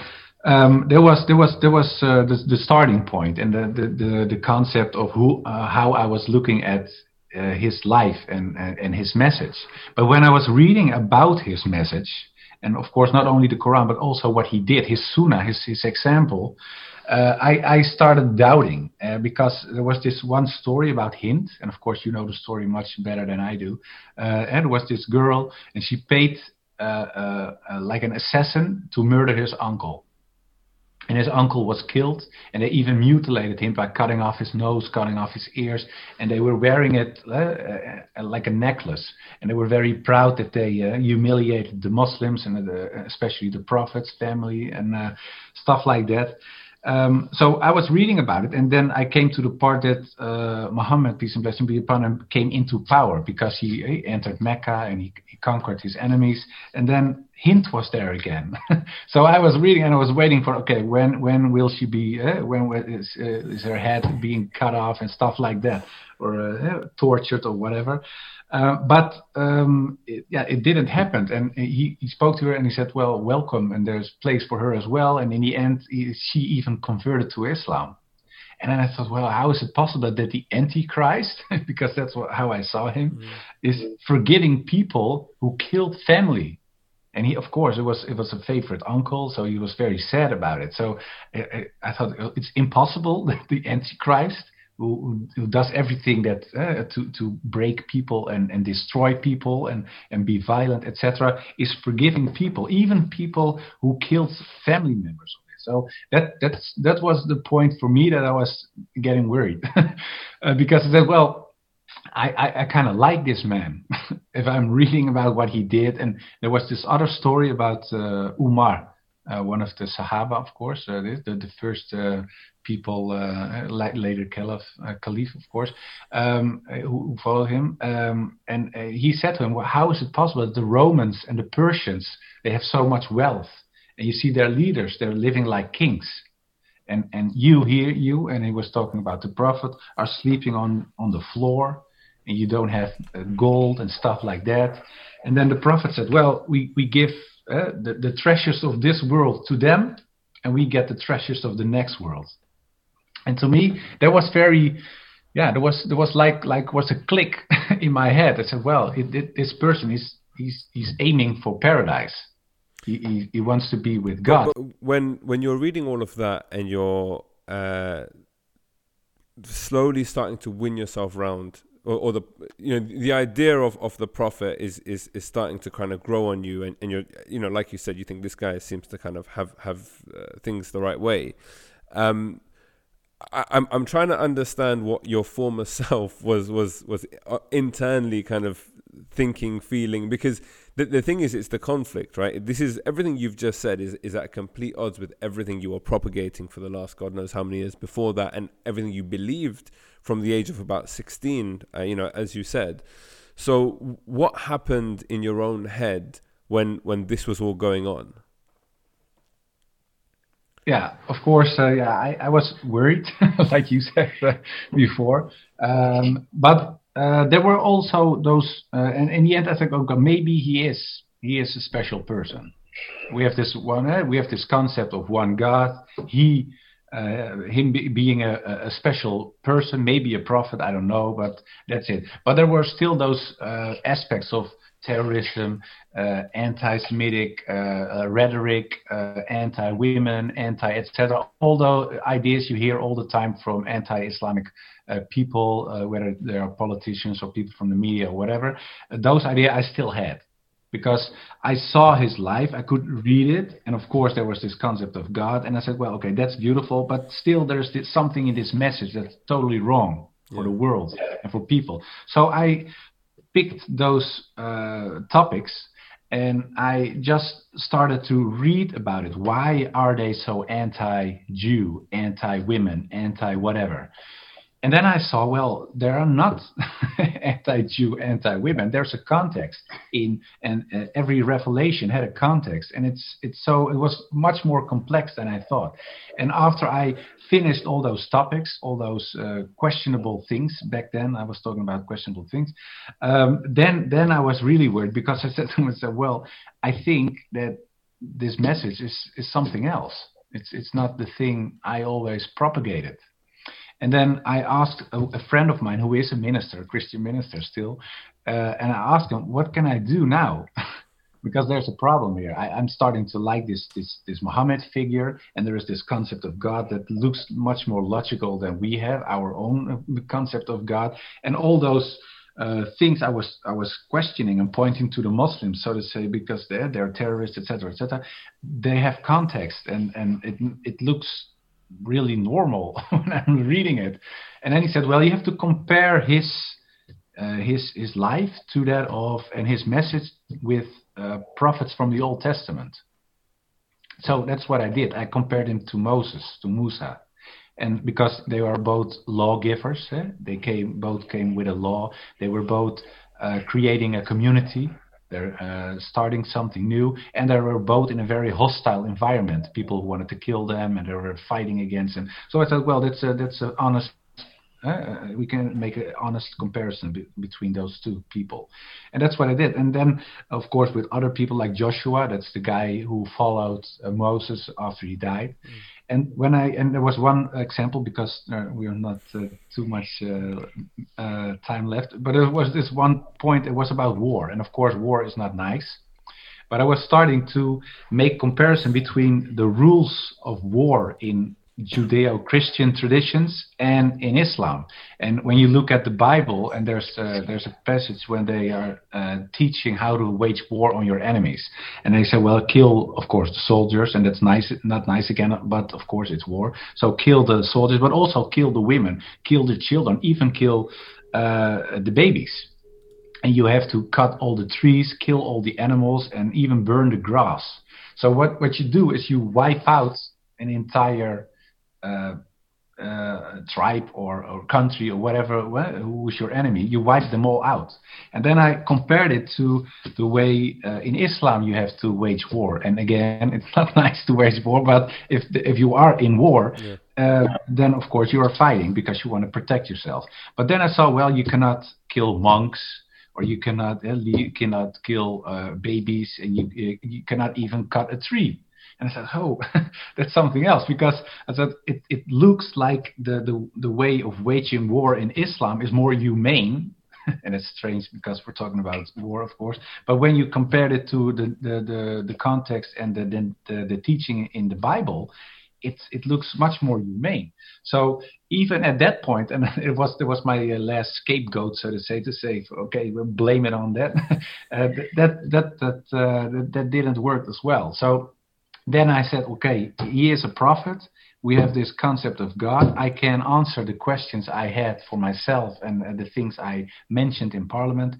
um, there was there was there was uh, the, the, starting point and the, the, the, the concept of who uh, how I was looking at uh, his life and, and, and his message. But when I was reading about his message, and of course not only the Quran but also what he did, his Sunnah, his his example, uh, I, I started doubting uh, because there was this one story about Hind, and of course you know the story much better than I do. Uh, and was this girl, and she paid like an assassin to murder his uncle and his uncle was killed, and they even mutilated him by cutting off his nose, cutting off his ears, and they were wearing it uh, uh, like a necklace. And they were very proud that they uh, humiliated the Muslims and the, especially the Prophet's family and uh, stuff like that. Um, so I was reading about it, and then I came to the part that uh, Muhammad, peace and blessing be upon him, came into power because he, he entered Mecca and he, he, conquered his enemies. And then Hind was there again. *laughs* so I was reading and I was waiting for okay, when when will she be? Uh, when is, uh, is her head being cut off and stuff like that, or uh, tortured or whatever? Uh, but um, it, yeah, it didn't happen. And he, he spoke to her and he said, "Well, welcome, and there's place for her as well." And in the end, he, she even converted to Islam. And then I thought, well, how is it possible that the Antichrist, *laughs* because that's what, how I saw him, mm. is forgiving people who killed family? And he, of course, it was it was a favorite uncle, so he was very sad about it. So I, I thought it's impossible *laughs* that the Antichrist who, who does everything that uh, to to break people and, and destroy people and and be violent etc is forgiving people even people who killed family members so that that's that was the point for me that I was getting worried. *laughs* Uh, because I said well I, I, I kind of like this man. *laughs* If I'm reading about what he did and there was this other story about uh, Umar uh, one of the Sahaba, of course, uh, the, the first uh, people, uh, later Caliph, uh, Caliph, of course, um, who, who followed him. Um, and uh, he said to him, well, how is it possible that the Romans and the Persians, they have so much wealth? And you see their leaders, they're living like kings. And, and you here, you, and he was talking about the prophet, are sleeping on, on the floor and you don't have gold and stuff like that. And then the prophet said, well, we, we give uh, the, the treasures of this world to them, and we get the treasures of the next world. And to me, that was very, yeah, there was there was like like was a click *laughs* in my head. I said, well, it, it, this person is he's he's aiming for paradise. He, he, he wants to be with God. But, but when when you're reading all of that and you're uh, slowly starting to win yourself round or, or, the you know the idea of, of the prophet is, is is starting to kind of grow on you and, and you're you know like you said you think this guy seems to kind of have have uh, things the right way. Um, I, I'm I'm trying to understand what your former *laughs* self was was was uh, internally kind of thinking, feeling, because the, the thing is, it's the conflict, right? This is everything you've just said is, is at complete odds with everything you were propagating for the last God knows how many years before that, and everything you believed from the age of about 16, uh, you know, as you said. So, what happened in your own head when when this was all going on? Yeah, of course. Uh, yeah, I, I was worried, *laughs* like you said uh, before. Um, but uh, there were also those, uh, and in the end, I think, okay, maybe he is he is a special person. We have this one. Uh, we have this concept of one God. He, uh, him be, being a, a, special person, maybe a prophet. I don't know, but that's it. But there were still those aspects of terrorism, uh, anti-Semitic uh, uh, rhetoric, anti-women, anti-etc. All those ideas you hear all the time from anti-Islamic people, whether they are politicians or people from the media or whatever. those ideas I still had because I saw his life, I could read it, and of course there was this concept of God, and I said, well, okay, that's beautiful, but still there's this, something in this message that's totally wrong for yeah. the world and for people. So I picked those uh, topics and I just started to read about it. Why are they so anti Jew, anti women, anti whatever? And then I saw, well, there are not *laughs* anti-Jew, anti-women. There's a context in, and uh, every revelation had a context, and it's it's so it was much more complex than I thought. And after I finished all those topics, all those uh, questionable things back then, I was talking about questionable things. Um, then then I was really worried because I said to myself, well, I think that this message is is something else. It's it's not the thing I always propagated. And then I asked a, a, friend of mine who is a minister, a Christian minister still, uh, and I asked him, "What can I do now?" *laughs* because there's a problem here. I, am starting to like this this this Muhammad figure, and there is this concept of God that looks much more logical than we have our own uh, concept of God, and all those. Uh, things I was I was questioning and pointing to the Muslims, so to say, because they're they're terrorists, etc., etc. They have context, and and it it looks really normal *laughs* when I'm reading it. And then he said, well, you have to compare his uh, his his life to that of and his message with uh, prophets from the Old Testament. So that's what I did. I compared him to Moses, to Musa, and because they were both lawgivers, eh? they came both came with a law. They were both uh, creating a community they're uh, starting something new, and they were both in a very hostile environment. People who wanted to kill them, and they were fighting against them. So I thought, well, that's a, that's an honest. Uh, we can make an honest comparison be- between those two people, and that's what I did. And then, of course, with other people like Joshua, that's the guy who followed uh, Moses after he died. Mm and when I and there was one example because uh, we are not uh, too much uh, uh, time left, but there was this one point. It was about war, and of course, war is not nice. But I was starting to make comparison between the rules of war in Judeo-Christian traditions and in Islam. And when you look at the Bible, and there's uh, there's a passage when they are uh, teaching how to wage war on your enemies, and they say, well, kill, of course, the soldiers, and that's nice, not nice again, but of course it's war. So kill the soldiers, but also kill the women, kill the children, even kill uh, the babies. And you have to cut all the trees, kill all the animals, and even burn the grass. So what what you do is you wipe out an entire uh, uh, tribe or, or country or whatever who's your enemy you wipe them all out. And then i compared it to the way uh, in islam you have to wage war. And again it's not *laughs* nice to wage war but if the, if you are in war yeah. uh, then of course you are fighting because you want to protect yourself. But then i saw well you cannot kill monks or you cannot uh, you cannot kill uh, babies and you you cannot even cut a tree and I said, oh, *laughs* that's something else because I said it, it looks like the, the, the way of waging war in Islam is more humane. *laughs* and it's strange because we're talking about war, of course. But when you compare it to the, the, the, the context and the, the, the, teaching in the Bible, it it looks much more humane. So even at that point, and *laughs* it was it was my uh, last scapegoat, so to say, to say, okay, we'll blame it on that. uh, that that that, uh, that didn't work as well. So then I said, okay, he is a prophet. We have this concept of God. I can answer the questions I had for myself and, the things I mentioned in Parliament.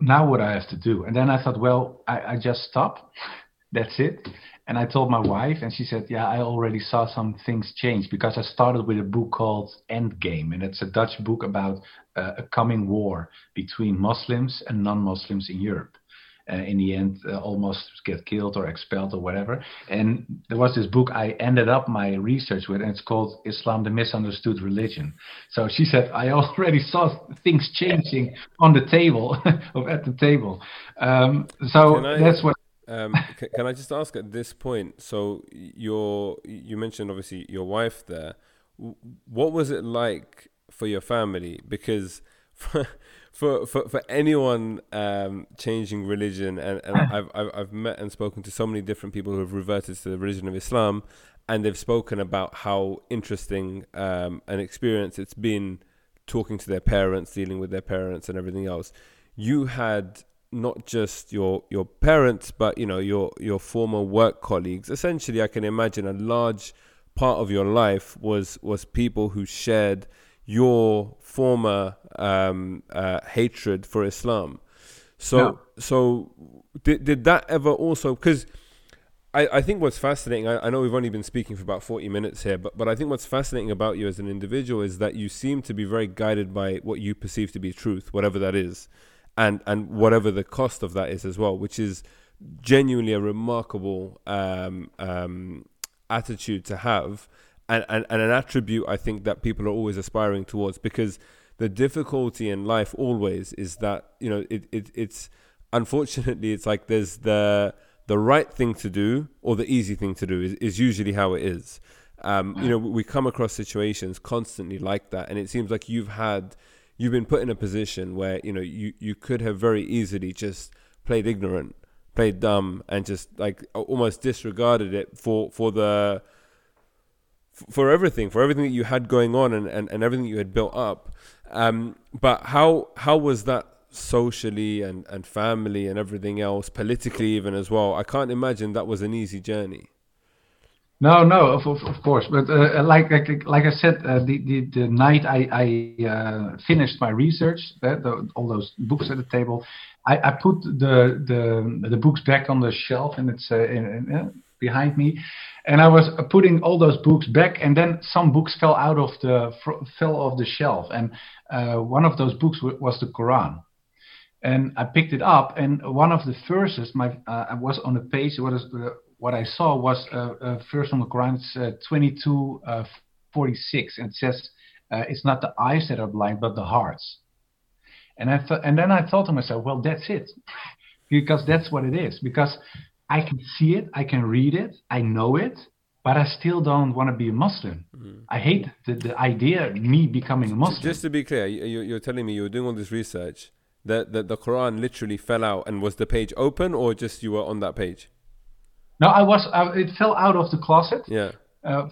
now what I have to do? And then I thought, well, I, I just stop. *laughs* That's it. And I told my wife, and she said, Yeah, I already saw some things change because I started with a book called Endgame, and it's a Dutch book about uh, a coming war between Muslims and non Muslims in Europe. Uh, in the end, uh, Muslims get killed or expelled or whatever. And there was this book I ended up my research with, and it's called Islam: The Misunderstood Religion. So she said I already saw things changing on the table, *laughs* or at the table. Um, so I, that's what um, can, can I just ask at this point? So your you mentioned obviously your wife there. What was it like for your family? Because *laughs* for for for, anyone um, changing religion, and, and I've, I've I've met and spoken to so many different people who have reverted to the religion of Islam, and they've spoken about how interesting um, an experience it's been talking to their parents, dealing with their parents, and everything else. You had not just your your parents, but you know your your former work colleagues. Essentially, I can imagine a large part of your life was was people who shared your former um, uh, hatred for Islam. So no. so did did that ever also because. I, I think what's fascinating, I, I know we've only been speaking for about 40 minutes here, but, but I think what's fascinating about you as an individual is that you seem to be very guided by what you perceive to be truth, whatever that is and and whatever the cost of that is as well, which is genuinely a remarkable um, um, attitude to have, and, and and an attribute I think that people are always aspiring towards because the difficulty in life always is that you know it, it it's unfortunately it's like there's the the right thing to do or the easy thing to do is, is usually how it is. Um, you know, we come across situations constantly like that, and it seems like you've had you've been put in a position where you know you you could have very easily just played ignorant, played dumb, and just like almost disregarded it for for the for everything, for everything that you had going on and, and, and everything you had built up. Um, but how how was that socially and, and family and everything else, politically even as well? I can't imagine that was an easy journey. No, no, of, of, of course. But uh, like, like like I said, uh, the, the the night I, I uh, finished my research, uh, the, all those books at the table, I, I put the the the books back on the shelf, and it's uh, in, in, uh, behind me, and I was putting all those books back, and then some books fell out of the fell off the shelf, and one of those books was the Quran and I picked it up, and one of the verses, my uh, was on the page. What is uh, what I saw was uh, uh, first on the Quran, it's uh, 22, uh, 46, and it says, uh, "It's not the eyes that are blind, but the hearts." And I th- and then I thought to myself, well, that's it, *laughs* because that's what it is. Because I can see it, I can read it, I know it, but I still don't want to be a Muslim. Mm. I hate the, the idea of me becoming a Muslim. Just to be clear, you, you're telling me you were doing all this research that, that the Quran literally fell out, and was the page open, or just you were on that page? No, I was. I, it fell out of the closet. Yeah. Uh,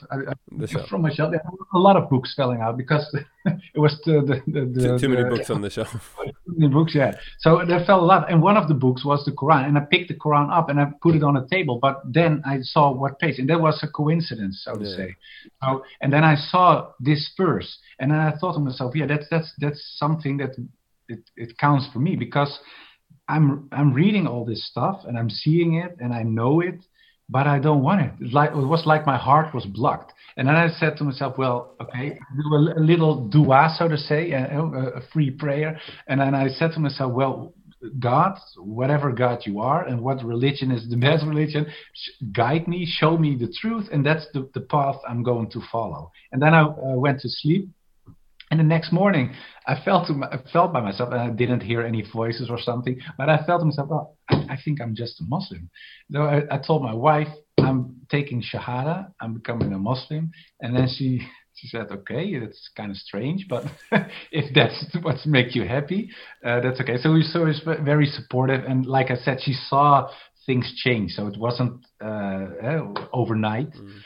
from my shelf. There a lot of books falling out because *laughs* it was the, the, the, the too, too, many books on the shelf. *laughs* too many books, yeah. So there fell a lot, and one of the books was the Quran, and I picked the Quran up and I put it on a table. But then I saw what page, and that was a coincidence, so to yeah. say. So, and then I saw this verse, and then I thought to myself, yeah, that's that's that's something that it, it counts for me because I'm I'm reading all this stuff and I'm seeing it and I know it but I don't want it. It's like it was like my heart was blocked. And then I said to myself, well, okay, do a, little dua, so to say, a, a, free prayer. And then I said to myself, well, God, whatever God you are, and what religion is the *laughs* best religion, guide me, show me the truth, and that's the, the path I'm going to follow. And then I uh, went to sleep. And the next morning, I felt I felt by myself, and I didn't hear any voices or something, but I felt to myself, oh, I, think I'm just a Muslim. So I, I told my wife, I'm taking Shahada, I'm becoming a Muslim, and then she she said, okay, it's kind of strange, but *laughs* if that's what makes you happy, uh, that's okay. So we so was very supportive, and like I said, she saw things change, so it wasn't uh, uh overnight. Mm.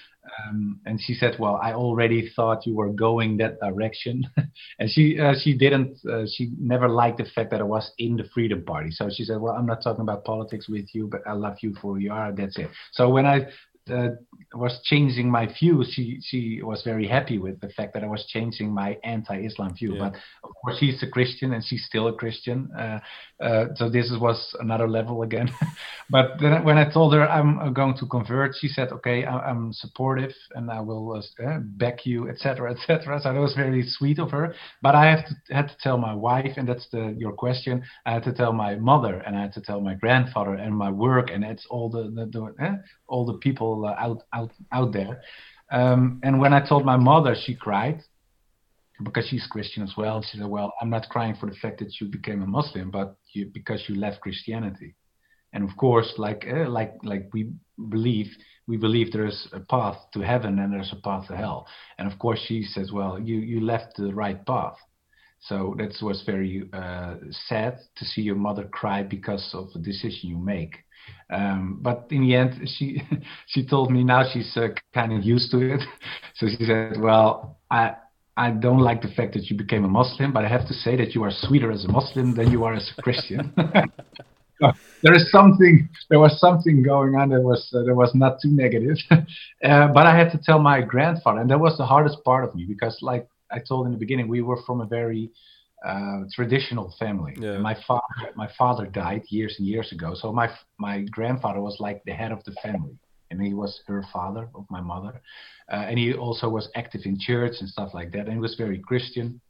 Um, and she said, "Well, I already thought you were going that direction," *laughs* and she uh, she didn't uh, she never liked the fact that I was in the Freedom Party. So she said, "Well, I'm not talking about politics with you, but I love you for who you are. That's it." So when I uh, was changing my view, she she was very happy with the fact that I was changing my anti-Islam view. Yeah. But of course, she's a Christian and she's still a Christian. Uh, uh, so this was another level again. *laughs* but then when I told her I'm going to convert, she said, "Okay, I, am supportive and I will uh, uh back you, etc., etc." So that was very sweet of her. But I have to, had to tell my wife, and that's the your question. I had to tell my mother and I had to tell my grandfather and my work, and it's all the, the, the eh, all the people uh, out out out there. Um, and when I told my mother, she cried because she's Christian as well. She said, "Well, I'm not crying for the fact that you became a Muslim, but you, because you left Christianity." And of course, like uh, like like we believe, we believe there's a path to heaven and there's a path to hell. And of course, she says, "Well, you you left the right path." So that was very uh, sad to see your mother cry because of a decision you make. Um, but in the end, she *laughs* she told me now she's uh, kind of used to it. *laughs* so she said, "Well, I." I don't like the fact that you became a Muslim, but I have to say that you are sweeter as a Muslim than you are as a Christian. *laughs* there is something, there was something going on that was uh, that was not too negative. uh, but I had to tell my grandfather, and that was the hardest part of me because, like I told in the beginning, we were from a very uh, traditional family. Yeah. My father, my father died years and years ago, so my my grandfather was like the head of the family, and he was her father of my mother, uh, and he also was active in church and stuff like that, and he was very Christian,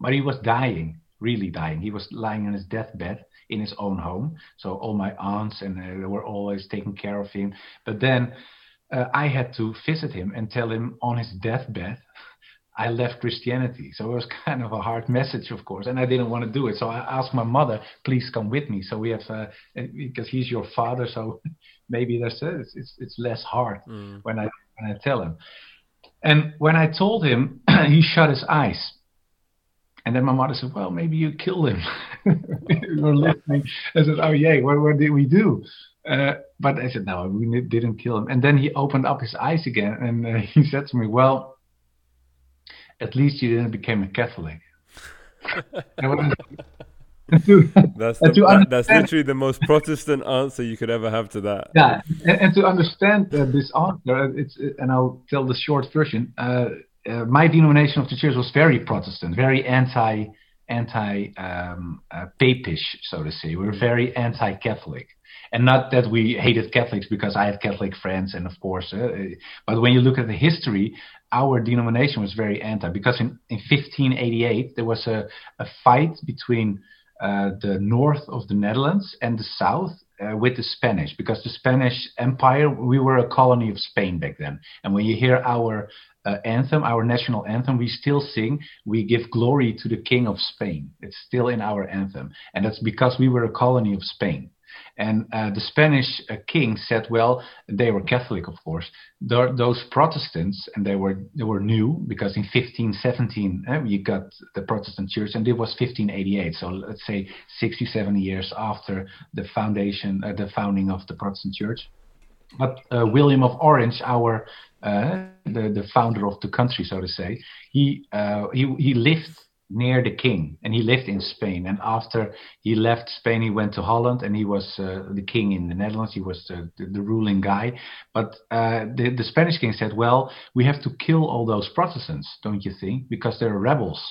but he was dying, really dying. He was lying on his deathbed in his own home, so all my aunts and uh, they were always taking care of him. But then uh, I had to visit him and tell him on his deathbed I left Christianity. So it was *laughs* kind of a hard message, of course, and I didn't want to do it. So I asked my mother, please come with me. So we have, uh, because he's your father, so *laughs* maybe that's it. It's, it's, it's less hard mm. when I when I tell him. And when I told him, *clears throat* he shut his eyes. And then my mother said, "Well, maybe you killed him." *laughs* we were listening. I said, "Oh yeah, what, what did we do?" Uh, but I said, "No, we didn't kill him." And then he opened up his eyes again, and uh, he said to me, "Well." At least you didn't become a Catholic. *laughs* to, that's, the, that's literally the most Protestant answer you could ever have to that. Yeah, and, and to understand uh, this answer, it's and I'll tell the short version. Uh, uh, my denomination of the church was very Protestant, very anti anti um, uh, papish, so to say. We were very anti Catholic and not that we hated Catholics because I had Catholic friends, and of course, uh, but when you look at the history, our denomination was very anti because in, in 1588 there was a, a fight between uh, the north of the Netherlands and the south uh, with the Spanish because the Spanish Empire we were a colony of Spain back then. And when you hear our uh, anthem our national anthem we still sing we give glory to the king of Spain. It's still in our anthem. And that's because we were a colony of Spain and uh, the Spanish uh, king said, well, they were Catholic, of course. Those Protestants, and they were they were new because in 1517 uh, you got the Protestant church, and it was 1588. So let's say 67 years after the foundation, uh, the founding of the Protestant church. But uh, William of Orange, our uh, the the founder of the country, so to say, he he he lived near the king and he lived in spain. And after he left spain he went to holland and he was uh, the king in the netherlands. He was the, the, the ruling guy. But uh, the, the spanish king said well we have to kill all those protestants don't you think? Because they're rebels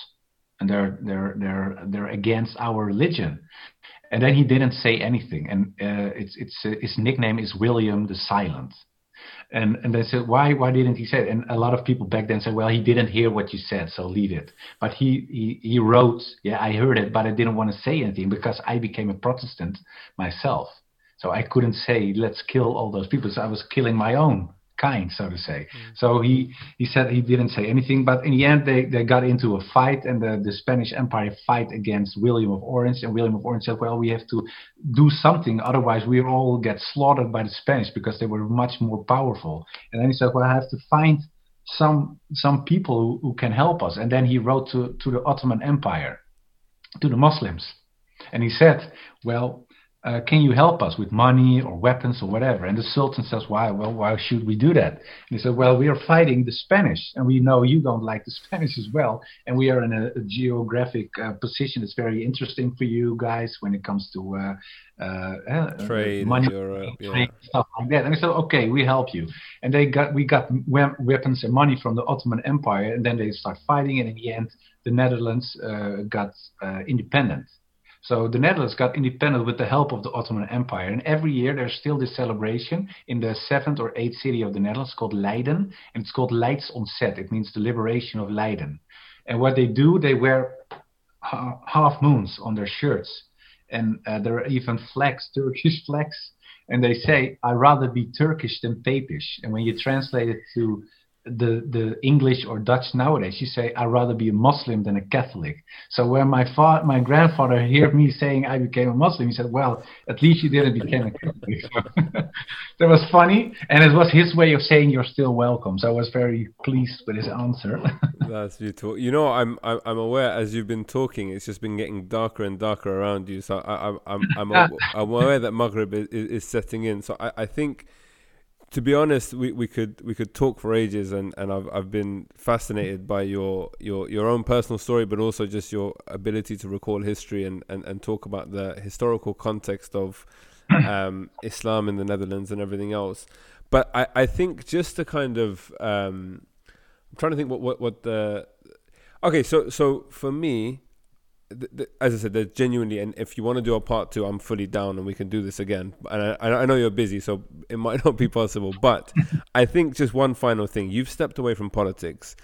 and they're they're they're they're against our religion. And then he didn't say anything. And uh, it's it's uh, his nickname is william the silent and and they said, why why didn't he say it? And a lot of people back then said, well, he didn't hear what you said, so leave it. But he he, he wrote, yeah, I heard it, but I didn't want to say anything because I became a Protestant myself. So I couldn't say, let's kill all those people. So I was killing my own kind, so to say. Mm. So he, he said he didn't say anything, but in the end they, they got into a fight, and the, the Spanish Empire fight against William of Orange, and William of Orange said, well, we have to do something, otherwise we all get slaughtered by the Spanish because they were much more powerful. And then he said, well, I have to find some some people who, who can help us. And then he wrote to, to the Ottoman Empire, to the Muslims, and he said, well, uh, can you help us with money or weapons or whatever? And the Sultan says, why? Well, why should we do that? And he said, well, we are fighting the Spanish, and we know you don't like the Spanish as well, and we are in a, a geographic uh, position that's very interesting for you guys when it comes to uh, uh, uh trade, money, Europe, trade, yeah. stuff like that. And he said, okay, we help you. And they got we got weapons and money from the Ottoman Empire, and then they start fighting, and in the end, the Netherlands uh, got independent. So the Netherlands got independent with the help of the Ottoman Empire. And every year there's still this celebration in the seventh or eighth city of the Netherlands called Leiden. And it's called Leidsontzet. It means the liberation of Leiden. And what they do, they wear half moons on their shirts. And uh, there are even flags, *laughs* Turkish flags. And they say, I'd rather be Turkish than Papish. And when you translate it to the the English or Dutch nowadays, you say I'd rather be a Muslim than a Catholic. So when my fa- my grandfather heard me saying I became a Muslim, he said, "Well, at least you didn't become a Catholic." *laughs* that was funny, and it was his way of saying you're still welcome. So I was very pleased with his answer. *laughs* That's beautiful. You know, I'm I'm aware as you've been talking, it's just been getting darker and darker around you. So I, I, I'm I'm *laughs* I'm aware that Maghrib is, is setting in. So I, I think to be honest, we, we could we could talk for ages, and, and I've I've been fascinated by your, your your own personal story, but also just your ability to recall history and, and, and talk about the historical context of *coughs* um, Islam in the Netherlands and everything else. But I, I think just to kind of um, I'm trying to think what, what, what the okay so so for me as I said, there's genuinely, and if you want to do a part two, I'm fully down, and we can do this again. And I, I know you're busy, so it might *laughs* not be possible. But I think just one final thing: you've stepped away from politics,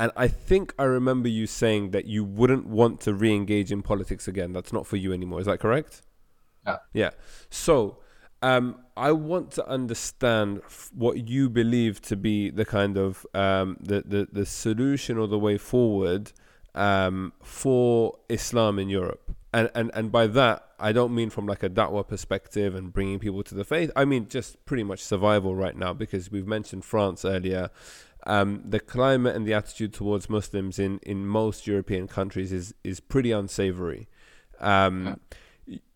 and I think I remember you saying that you wouldn't want to re-engage in politics again. That's not for you anymore. Is that correct? Yeah. Yeah. So. Um, I want to understand f- what you believe to be the kind of um, the, the the solution or the way forward um, for Islam in Europe. And, and and by that I don't mean from like a da'wah perspective and bringing people to the faith. I mean just pretty much survival right now because we've mentioned France earlier. Um, the climate and the attitude towards Muslims in, in most European countries is is pretty unsavory. Um,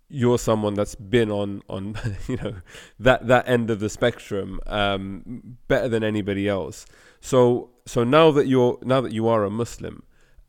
you're someone that's been on on *laughs* you know that that end of the spectrum um, better than anybody else. So so now that you're now that you are a Muslim,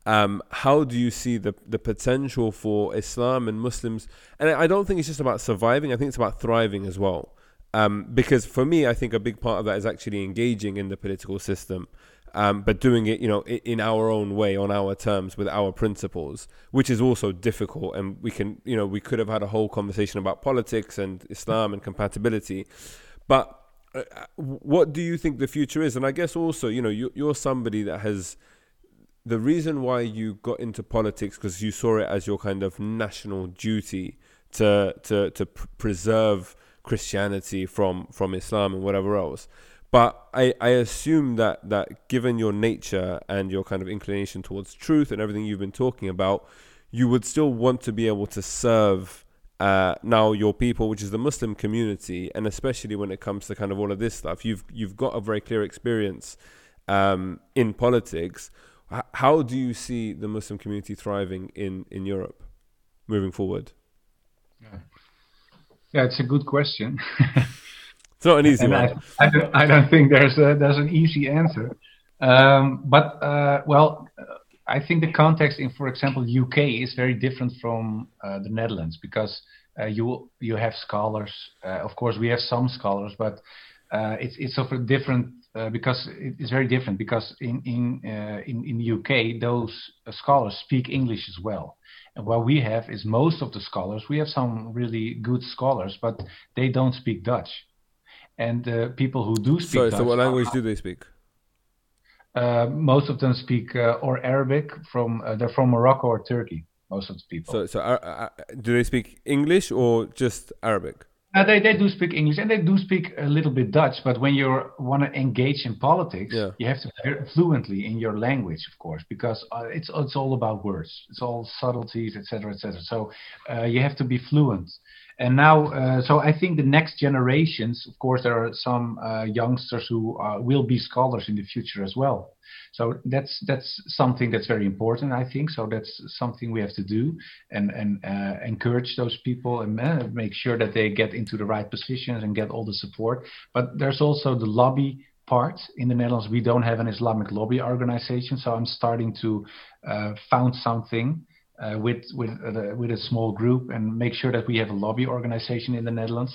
um, how do you see the the potential for Islam and Muslims? And I don't think it's just about surviving. I think it's about thriving as well. Um, because for me, I think a big part of that is actually engaging in the political system, um, but doing it, you know, in, our own way, on our terms, with our principles, which is also difficult. And we can, you know, we could have had a whole conversation about politics and Islam and compatibility, but uh, what do you think the future is? And I guess also, you know, you, you're somebody that has the reason why you got into politics because you saw it as your kind of national duty to to to pr- preserve Christianity from from Islam and whatever else. But I, I assume that that given your nature and your kind of inclination towards truth and everything you've been talking about, you would still want to be able to serve uh, now your people, which is the Muslim community, and especially when it comes to kind of all of this stuff. You've you've got a very clear experience um, in politics how do you see the Muslim community thriving in, in Europe moving forward? Yeah, yeah it's a good question. *laughs* it's not an easy one. I, I, don't, I, don't, think there's a, there's an easy answer. Um, but uh, well, I think the context in, for example, UK is very different from uh, the Netherlands because uh, you you have scholars. Uh, of course, we have some scholars, but uh, it's it's of a different uh, because it's very different because in in uh, in, in the UK those uh, scholars speak English as well. And what we have is most of the scholars. We have some really good scholars, but they don't speak Dutch. And the people who do speak Sorry, Dutch. So, what language do they speak? Uh, most of them speak uh, or Arabic from they're from Morocco or Turkey. Most of the people. So, so do they speak English or just Arabic? Uh, they, they do speak English and they do speak a little bit Dutch, but when you want to engage in politics, yeah. you have to be fluently in your language, of course, because uh, it's it's all about words, it's all subtleties, etc., etc. So uh, you have to be fluent, And now, uh, so I think the next generations, of course, there are some uh, youngsters who uh, will be scholars in the future as well. So that's that's something that's very important, I think. So that's something we have to do and and uh, encourage those people and uh, make sure that they get into the right positions and get all the support. But there's also the lobby part in the Netherlands. We don't have an Islamic lobby organization, so I'm starting to found something uh, with with uh, with a small group and make sure that we have a lobby organization in the Netherlands.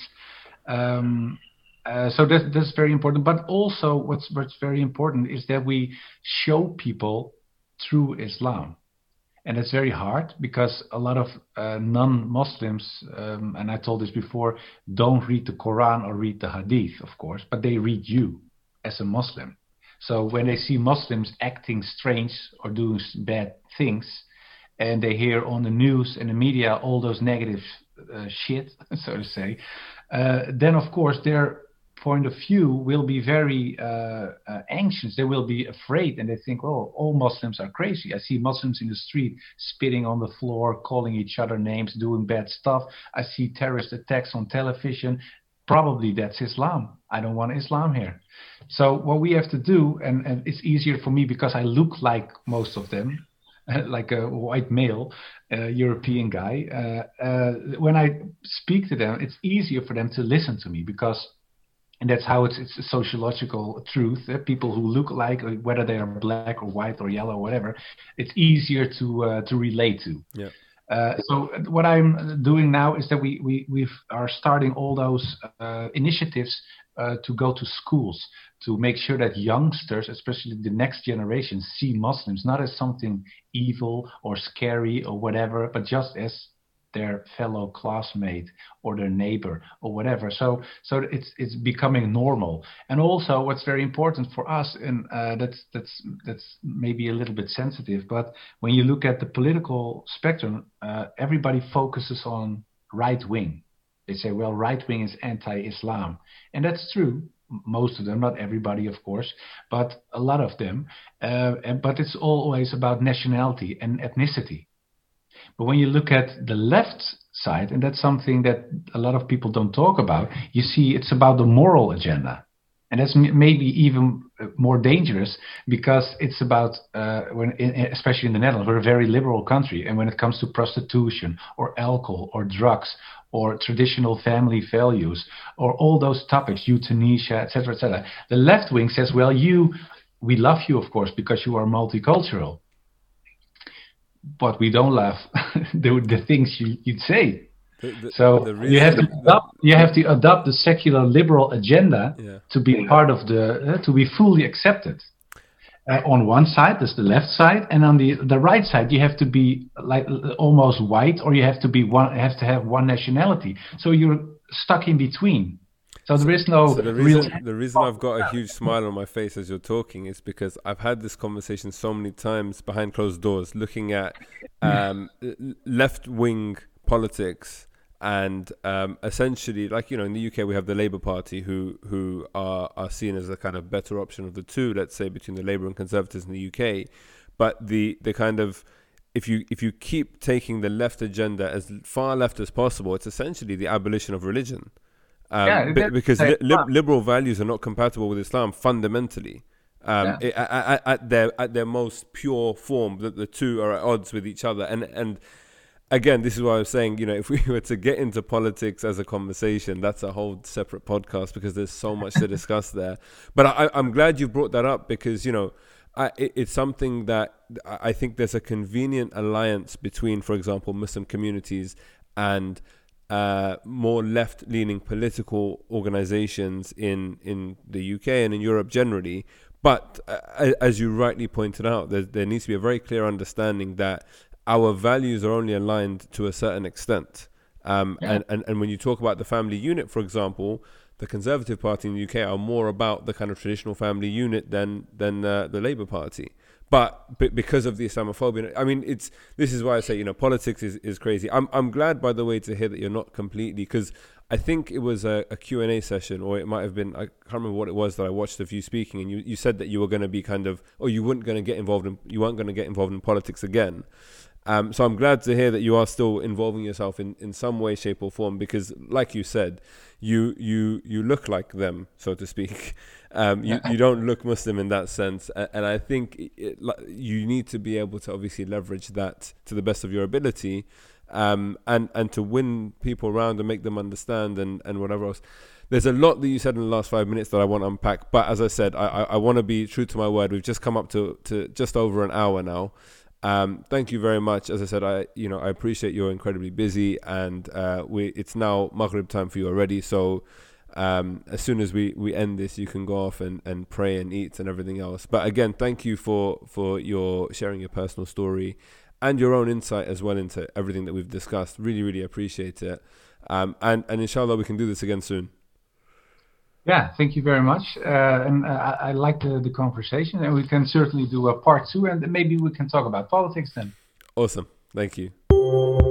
Um, uh, so that, that's very important. But also, what's what's very important is that we show people through Islam, and it's very hard because a lot of uh, non-Muslims, um, and I told this before, don't read the Quran or read the Hadith, of course, but they read you as a Muslim. So when they see Muslims acting strange or doing bad things, and they hear on the news and the media all those negative uh, shit, *laughs* so to say, uh, then of course their point of view will be very uh, uh, anxious. They will be afraid, and they think, "Oh, all Muslims are crazy." I see Muslims in the street spitting on the floor, calling each other names, doing bad stuff. I see terrorist attacks on television. Probably that's Islam. I don't want Islam here. So what we have to do, and, and it's easier for me because I look like most of them. *laughs* like a white male uh, European guy, uh, uh, when I speak to them, it's easier for them to listen to me because, and that's how it's, it's a sociological truth. Uh, people who look like, whether they are black or white or yellow or whatever, it's easier to uh, to relate to. Yeah. Uh, so what I'm doing now is that we we we are starting all those uh, initiatives uh, to go to schools to make sure that youngsters, especially the next generation, see Muslims not as something evil or scary or whatever, but just as their fellow classmate or their neighbor or whatever. So so it's it's becoming normal. And also, what's very important for us, and uh, that's that's that's maybe a little bit sensitive, but when you look at the political spectrum, uh, everybody focuses on right wing they say, well, right wing is anti Islam. And that's true. Most of them, not everybody, of course, but a lot of them. Uh, and, but it's always about nationality and ethnicity. But when you look at the left side, and that's something that a lot of people don't talk about, you see it's about the moral agenda. And that's maybe even uh, more dangerous because it's about, uh, when, especially in the Netherlands, we're a very liberal country. And when it comes to prostitution or alcohol or drugs or traditional family values or all those topics, euthanasia, etc., etc. The left wing says, well, you, we love you, of course, because you are multicultural, but we don't love *laughs* the, the things you, would say. The, the, so the you have to adopt, you have to adopt the secular liberal agenda yeah. to be part of the uh, to be fully accepted uh, on one side, that's the left side, and on the the right side, you have to be like almost white, or you have to be one have to have one nationality. So you're stuck in between. So there is no so the reason, real. The reason I've got a huge smile on my face as you're talking is because I've had this conversation so many times behind closed doors, looking at um, left wing politics and um, essentially, like you know, in the UK we have the Labour Party, who who are are seen as a kind of better option of the two, let's say between the Labour and Conservatives in the UK. But the the kind of if you if you keep taking the left agenda as far left as possible, it's essentially the abolition of religion. Um, yeah, b- because li- li- liberal values are not compatible with Islam fundamentally. Um, yeah. it, at, at, their at their most pure form, that the two are at odds with each other, and and again, this is why I was saying, you know, if we *laughs* were to get into politics as a conversation, that's a whole separate podcast because there's so much to discuss there. But I, am glad you brought that up because, you know, I, it, it's something that I think there's a convenient alliance between, for example, Muslim communities and uh, more left-leaning political organizations in, in the UK and in Europe generally. But uh, as you rightly pointed out, there, there needs to be a very clear understanding that our values are only aligned to a certain extent. Um, yeah. and, and, and when you talk about the family unit, for example, the Conservative Party in the UK are more about the kind of traditional family unit than than uh, the Labour Party. But, but because of the Islamophobia, I mean, it's this is why I say you know politics is, is crazy. I'm I'm glad by the way to hear that you're not completely because I think it was a, a Q and A session or it might have been I can't remember what it was that I watched of you speaking and you, you said that you were going to be kind of or you weren't going to get involved in you weren't going to get involved in politics again. Um, so I'm glad to hear that you are still involving yourself in, in some way, shape, or form because, like you said, you you you look like them, so to speak. *laughs* Um, you you don't look Muslim in that sense, and, I think it, you need to be able to obviously leverage that to the best of your ability, um, and and to win people around and make them understand and and whatever else. There's a lot that you said in the last five minutes that I want to unpack, but as I said, I I, I want to be true to my word. We've just come up to to just over an hour now. Um, thank you very much. As I said, I you know I appreciate you're incredibly busy, and uh, we it's now Maghrib time for you already. So um, as soon as we, we end this, you can go off and, and pray and eat and everything else. But again, thank you for for your sharing your personal story and your own insight as well into everything that we've discussed. Really, really appreciate it. Um, and and inshallah, we can do this again soon. Yeah, thank you very much. Uh, and uh, I, I like the, the conversation, and we can certainly do a part two, and maybe we can talk about politics then. Awesome. Thank you.